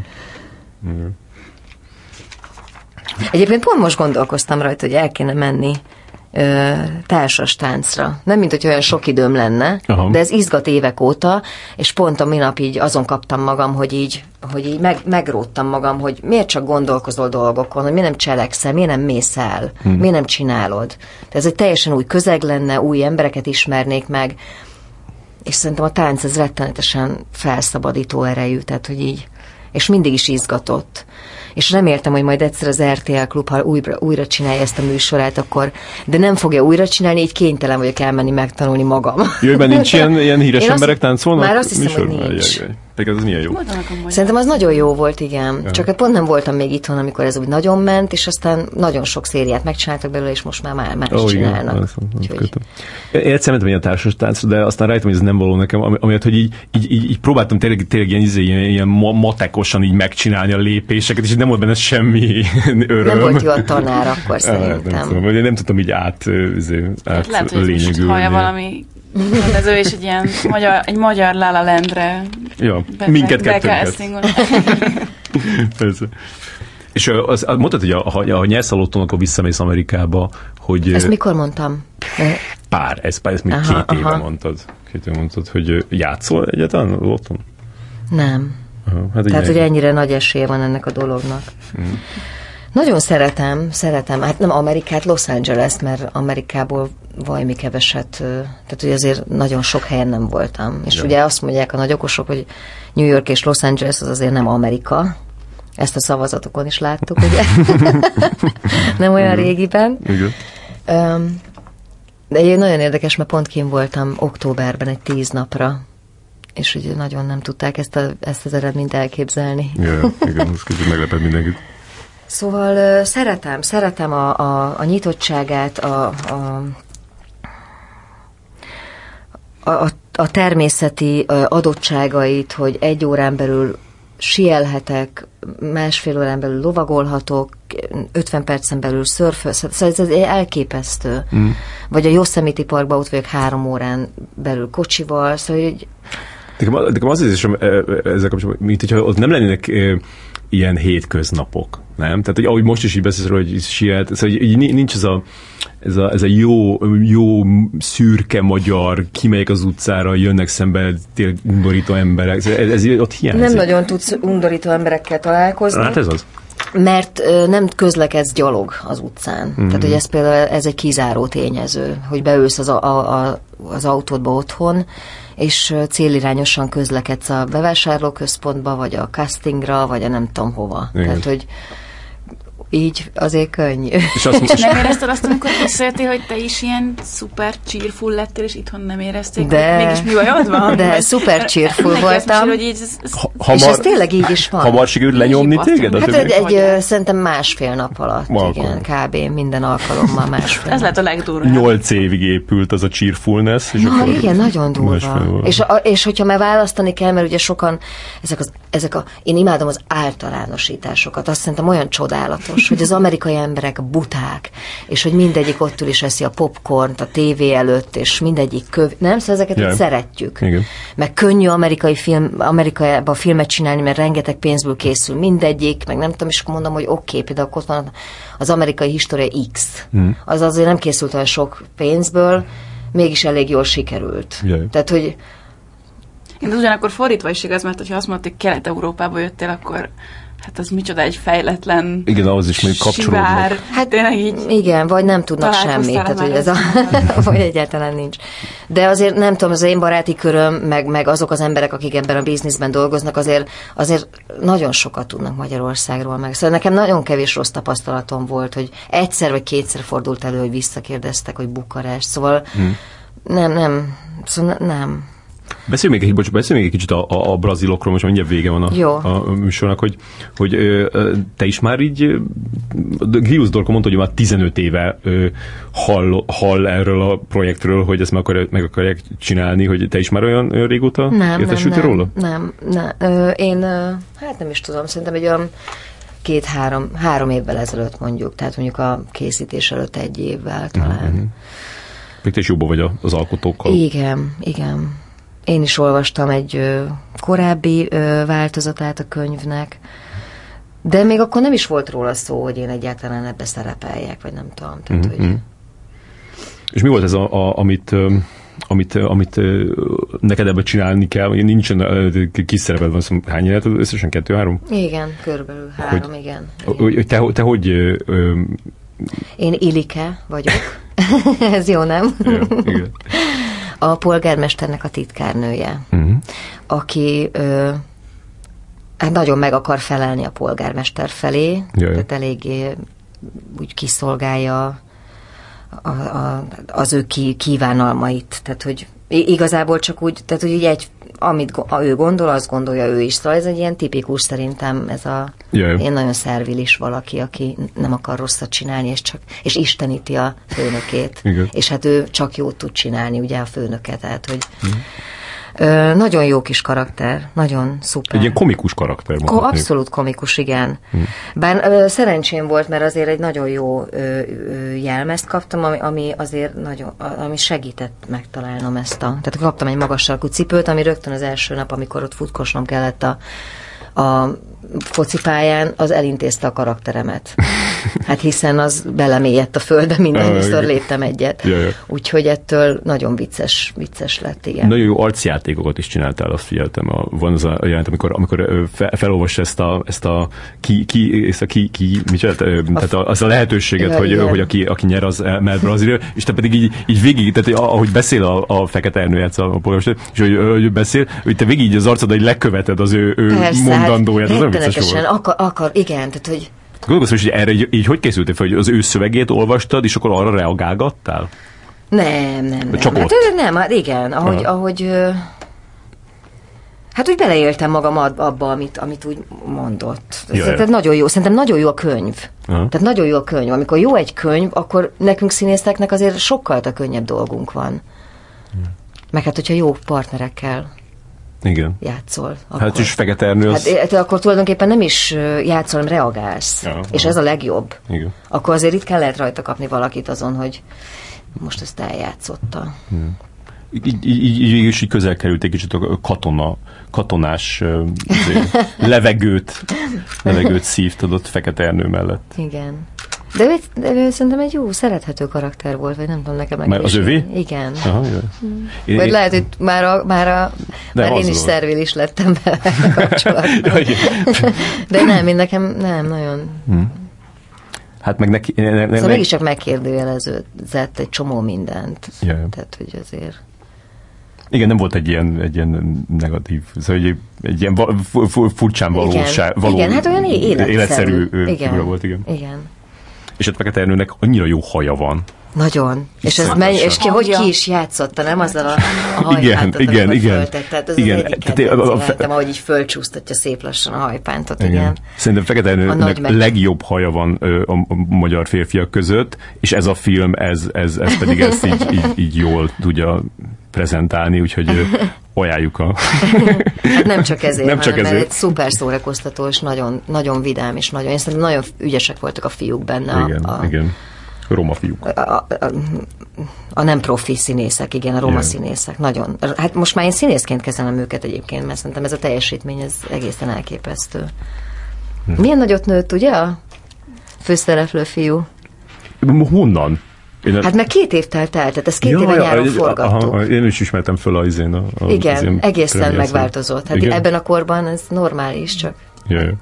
Egyébként pont most gondolkoztam rajta, hogy el kéne menni társas táncra. Nem, mint hogy olyan sok időm lenne, Aha. de ez izgat évek óta, és pont a minap így azon kaptam magam, hogy így, hogy így meg, megróttam magam, hogy miért csak gondolkozol dolgokon, hogy miért nem cselekszel, miért nem mész el, hmm. miért nem csinálod. Tehát ez egy teljesen új közeg lenne, új embereket ismernék meg, és szerintem a tánc ez rettenetesen felszabadító erejű, tehát hogy így, és mindig is izgatott. És reméltem, hogy majd egyszer az RTL klub, ha újra, újra csinálja ezt a műsorát, akkor, de nem fogja újra csinálni, így kénytelen vagyok elmenni megtanulni magam. Jöjjben nincs ilyen, ilyen híres Én azt- emberek táncolnak? már azt hiszem, hogy műsorban? nincs. Ajjajjaj. Pedig ez milyen jó. Szerintem az nagyon jó volt, igen. Ja. Csak hát pont nem voltam még itthon, amikor ez úgy nagyon ment, és aztán nagyon sok szériát megcsináltak belőle, és most már már más igen, csinálnak. azt Úgyhogy-. Én egyszer mentem ilyen társas táncra, de aztán rájöttem, hogy ez nem való nekem, ami- amiatt, hogy így, így, így, így próbáltam tényleg, tényleg ilyen, izé, ilyen, ilyen ma- matekosan így megcsinálni a lépéseket, és nem volt benne semmi öröm. Nem volt jó a tanár akkor Á, Nem, szerintem. tudom, nem tudtam így át, izé, át Hát lehet, hogy most hallja valami rendező, és egy ilyen magyar, egy magyar La La Landre Ja, be- minket be- kettőnket. Persze. És az, az, mondtad, hogy a, nyersz a lottónak, akkor visszamész Amerikába, hogy Ezt mikor mondtam? pár, ez, ez még Aha, két éve aha. mondtad. Két éve mondtad, hogy játszol egyáltalán a lotton? Nem. Aha, hát Tehát, igen. hogy ennyire nagy esélye van ennek a dolognak. Nagyon szeretem, szeretem. Hát nem Amerikát, Los Angeles, mert Amerikából valami keveset, tehát hogy azért nagyon sok helyen nem voltam. És Ja. ugye azt mondják a nagyokosok, hogy New York és Los Angeles az azért nem Amerika. Ezt a szavazatokon is láttuk, ugye? nem olyan régiben. Igen. De egy nagyon érdekes, mert pont kim voltam októberben egy tíz napra, és ugye nagyon nem tudták ezt, a, ezt az eredményt elképzelni. Ja, igen, ez kicsit meglepett mindenkit. Szóval szeretem, szeretem a, a, a nyitottságát, a, a, a, a, természeti adottságait, hogy egy órán belül sielhetek, másfél órán belül lovagolhatok, 50 percen belül szörfözhetek, szóval ez, ez elképesztő. Mm. Vagy a Yosemite Parkba ott vagyok három órán belül kocsival, szóval így Nekem, nekem az az érzésem ö, ö, ezzel kapcsolatban, mint hogyha ott nem lennének ilyen hétköznapok, nem? Tehát, hogy ahogy most is így beszélsz róla, hogy siet, szóval így nincs ez a, ez a, ez a jó, jó szürke magyar, kimegyek az utcára, jönnek szembe tényleg undorító emberek, ez, ez ott hiányzik. nem nagyon tudsz undorító emberekkel találkozni. Hát ez az. Mert nem közlekedsz gyalog az utcán. Mm. Tehát, hogy ez például ez egy kizáró tényező, hogy beülsz az, a, a, az autódba otthon, és célirányosan közlekedsz a bevásárlóközpontba, vagy a castingra, vagy a nem tudom hova. Igen. Tehát, hogy így azért könnyű. És azt, és, Nem érezted azt, amikor visszajöttél, hogy te is ilyen szuper cheerful lettél, és itthon nem érezték, De- hogy mégis mi bajod van? de Vagy- szuper cheerful voltam. hogy így, ez, ez, ha, és hamar, ez tényleg így is van. hamar sikerült lenyomni téged? Hát egy, egy ö, szerintem másfél nap alatt, Ma igen, kb. minden alkalommal másfél ez lehet a legdurvább. Nyolc évig épült az a cheerfulness. És Na akkor igen, nagyon durva. És, a, és hogyha már választani kell, mert ugye sokan, ezek, az, ezek a, én imádom az általánosításokat, azt szerintem olyan csodálatos, hogy az amerikai emberek buták, és hogy mindegyik ott ül és eszi a popcornt a tévé előtt, és mindegyik köv, nem? Szóval ezeket yeah. szeretjük. Igen. Meg könnyű amerikai film, Amerikában filmet csinálni, mert rengeteg pénzből készül mindegyik, meg nem tudom, és akkor mondom, hogy oké, okay, például ott van az amerikai história X. Hmm. Az azért nem készült olyan sok pénzből, mégis elég jól sikerült. Jaj. Tehát, hogy Én ugyanakkor fordítva is igaz, mert ha azt mondod, hogy Kelet-Európába jöttél, akkor hát az micsoda egy fejletlen Igen, ahhoz is még kapcsolódnak. sivár. Hát tényleg így igen, vagy nem tudnak semmit, tehát, hogy ez a, vagy egyáltalán nincs. De azért nem tudom, az én baráti köröm, meg, meg azok az emberek, akik ebben a bizniszben dolgoznak, azért, azért nagyon sokat tudnak Magyarországról meg. Szóval nekem nagyon kevés rossz tapasztalatom volt, hogy egyszer vagy kétszer fordult elő, hogy visszakérdeztek, hogy Bukarest. Szóval hmm. nem, nem, szóval ne- nem. Beszélj még, egy, bocs, beszélj még egy kicsit a, a, a brazilokról, most mindjárt vége van a, Jó. a műsornak, hogy, hogy ö, te is már így, Grius Dorko mondta, hogy már 15 éve ö, hall, hall erről a projektről, hogy ezt meg, akarja, meg akarják csinálni, hogy te is már olyan, olyan régóta Nem, értesültél nem, róla? nem, nem. Ö, én, ö, hát nem is tudom, szerintem egy olyan két-három három évvel ezelőtt mondjuk, tehát mondjuk a készítés előtt egy évvel talán. Mhm. Még te is jobban vagy az alkotókkal. Igen, igen. Én is olvastam egy korábbi változatát a könyvnek, de még akkor nem is volt róla szó, hogy én egyáltalán ebbe szerepeljek, vagy nem tudom. Tehát, Mhm, hogy... És mi volt ez, a, a, amit amit, amit neked ebbe csinálni kell, nincsen kis szereped van, szóval hány élet, összesen kettő-három? Igen, körülbelül három, hogy, igen. Hogy, te, te hogy... Ö, Én Ilike vagyok. Ez jó, nem? Ja, igen. A polgármesternek a titkárnője, uh-huh. aki ö, hát nagyon meg akar felelni a polgármester felé, Jaj. tehát eléggé úgy kiszolgálja a, a, az ő kívánalmait. Tehát, hogy igazából csak úgy, tehát, hogy így egy, amit ő gondol, azt gondolja ő is. Szóval ez egy ilyen tipikus szerintem, ez a Jaj. én nagyon szervilis valaki, aki nem akar rosszat csinálni, és csak, és isteníti a főnökét. Igen. És hát ő csak jót tud csinálni, ugye a főnöket, tehát, hogy mm Ö, nagyon jó kis karakter, nagyon szuper. Egy ilyen komikus karakter. Ko- abszolút komikus, igen. Hmm. Bár ö, szerencsém volt, mert azért egy nagyon jó ö, ö, jelmezt kaptam, ami, ami azért nagyon, ami segített megtalálnom ezt a... Tehát kaptam egy magas sarkú cipőt, ami rögtön az első nap, amikor ott futkosnom kellett a, a focipályán, az elintézte a karakteremet. Hát hiszen az belemélyedt a földbe, mindenszor léptem egyet. Ja, ja. Úgyhogy ettől nagyon vicces, vicces lett, igen. Nagyon jó arcjátékokat is csináltál, azt figyeltem. A, van az a jelent, amikor, amikor felolvas ezt a, ezt a ki, ki, ezt a ki, ki mit csinált, tehát az a lehetőséget, ja, hogy, igen. hogy aki, aki nyer, az mehet Brazília, és te pedig így, így végig, tehát ahogy beszél a, a fekete ernő a polgármester, és hogy, hogy beszél, hogy te végig így az arcod, hogy leköveted az ő, ő Persze, hát mondandóját, hát, az volt. Akar, akar, igen, tehát hogy Gondolkozom, hogy erre így, így hogy készültél fel, hogy az ő szövegét olvastad, és akkor arra reagálgattál? Nem, nem, nem. Csak hát, ott? nem, hát igen, ahogy, Aha. ahogy Hát úgy beleéltem magam abba, amit, amit úgy mondott. Ez, tehát nagyon jó, szerintem nagyon jó a könyv. Aha. Tehát nagyon jó a könyv. Amikor jó egy könyv, akkor nekünk színészeknek azért sokkal a könnyebb dolgunk van. Meg hát, hogyha jó partnerekkel igen. játszol. Hát akkor, hát is fekete. Hát, hát akkor tulajdonképpen nem is játszol, hanem reagálsz. Ja, és ez a legjobb. Igen. Akkor azért itt kell lehet rajta kapni valakit azon, hogy most ezt eljátszotta. Igen. Így, így, így, így, így közel került egy kicsit a katona, katonás levegőt, levegőt szívtad ott Fekete Ernő mellett. Igen. De ő, de ő szerintem egy jó, szerethető karakter volt, vagy nem tudom nekem meg. Már az övé? Igen. Aha, jó. Hmm. Vagy én, lehet, hogy már, a, már, a, már én is szervilis lettem be kapcsolatban. de nem, én nekem nem, nagyon... Hmm. Hát meg neki... Ne, ne, szóval mégis csak megkérdőjelezett egy csomó mindent. Jaj. Tehát, hogy azért... Igen, nem volt egy ilyen, egy ilyen negatív, szóval egy, egy ilyen furcsán valóság, igen, való, igen, hát olyan életszerű, életszerű igen, volt, igen. Igen és a Fekete Ernőnek annyira jó haja van. Nagyon. És, ez menj, és ki, hogy ki is játszotta, nem? Azzal a, a hajpántot, igen, igen, igen. Föltett. Tehát az igen. az egyik Tehát a, a, a, ahogy így fölcsúsztatja szép lassan a hajpántot, igen. igen. Szerintem Fekete Ernőnek a legjobb haja van ö, a, a, magyar férfiak között, és ez a film, ez, ez, ez pedig ezt így, így, így jól tudja prezentálni, úgyhogy ajánljuk a... hát nem csak ezért, nem csak ezért. mert egy szuper szórakoztató, és nagyon, nagyon vidám, és nagyon, szerintem nagyon ügyesek voltak a fiúk benne. Igen, a, igen. Roma fiúk. A, a, a, a nem profi színészek, igen, a roma igen. színészek. Nagyon. Hát most már én színészként kezelem őket egyébként, mert szerintem ez a teljesítmény, ez egészen elképesztő. Hm. Milyen nagyot nőtt, ugye a főszereplő fiú? Honnan? Én hát meg két év telt el, tehát ezt két ja, éve nyáron ja, forgattuk. Aha, én is ismertem föl az izén. A, a, Igen, az egészen megváltozott. Hát Igen? ebben a korban ez normális, csak... Ja, ja.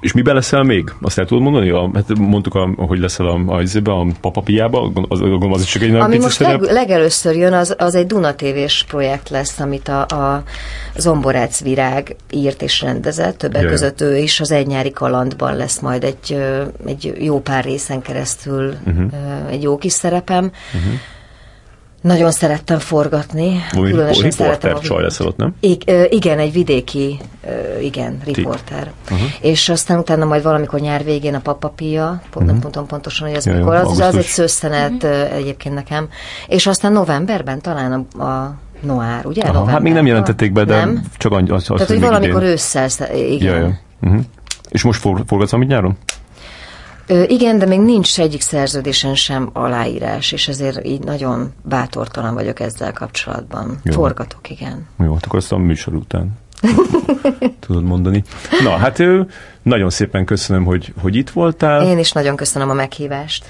És miben leszel még? Azt el tudod mondani? A, hát mondtuk, a, hogy leszel a, a, a, a papapiába, az, az is csak egy Ami most leg, legelőször jön, az, az egy Duna TV-s projekt lesz, amit a, a Zomborác Virág írt és rendezett, többek Jaj. között ő is az Egy nyári kalandban lesz majd egy, egy jó pár részen keresztül uh-huh. egy jó kis szerepem. Uh-huh nagyon szerettem forgatni. Valami riporter csaj leszel ott, nem? I- igen, egy vidéki, igen, riporter. Uh-huh. És aztán utána majd valamikor nyár végén a papapia, pont, uh-huh. nem tudom pontosan, hogy ez ja, mikor, az, az egy szőszenet uh-huh. egyébként nekem. És aztán novemberben talán a, a Noár, ugye? Aha, hát még nem jelentették be, de nem? csak az, az Tehát, hogy valamikor idén. ősszel, igen. Ja, ja. Uh-huh. És most forgatsz amit nyáron? Ö, igen, de még nincs egyik szerződésen sem aláírás, és ezért így nagyon bátortalan vagyok ezzel kapcsolatban. Jó. Forgatok, igen. Jó, hát akkor azt a műsor után tudod mondani. Na, hát nagyon szépen köszönöm, hogy, hogy itt voltál. Én is nagyon köszönöm a meghívást.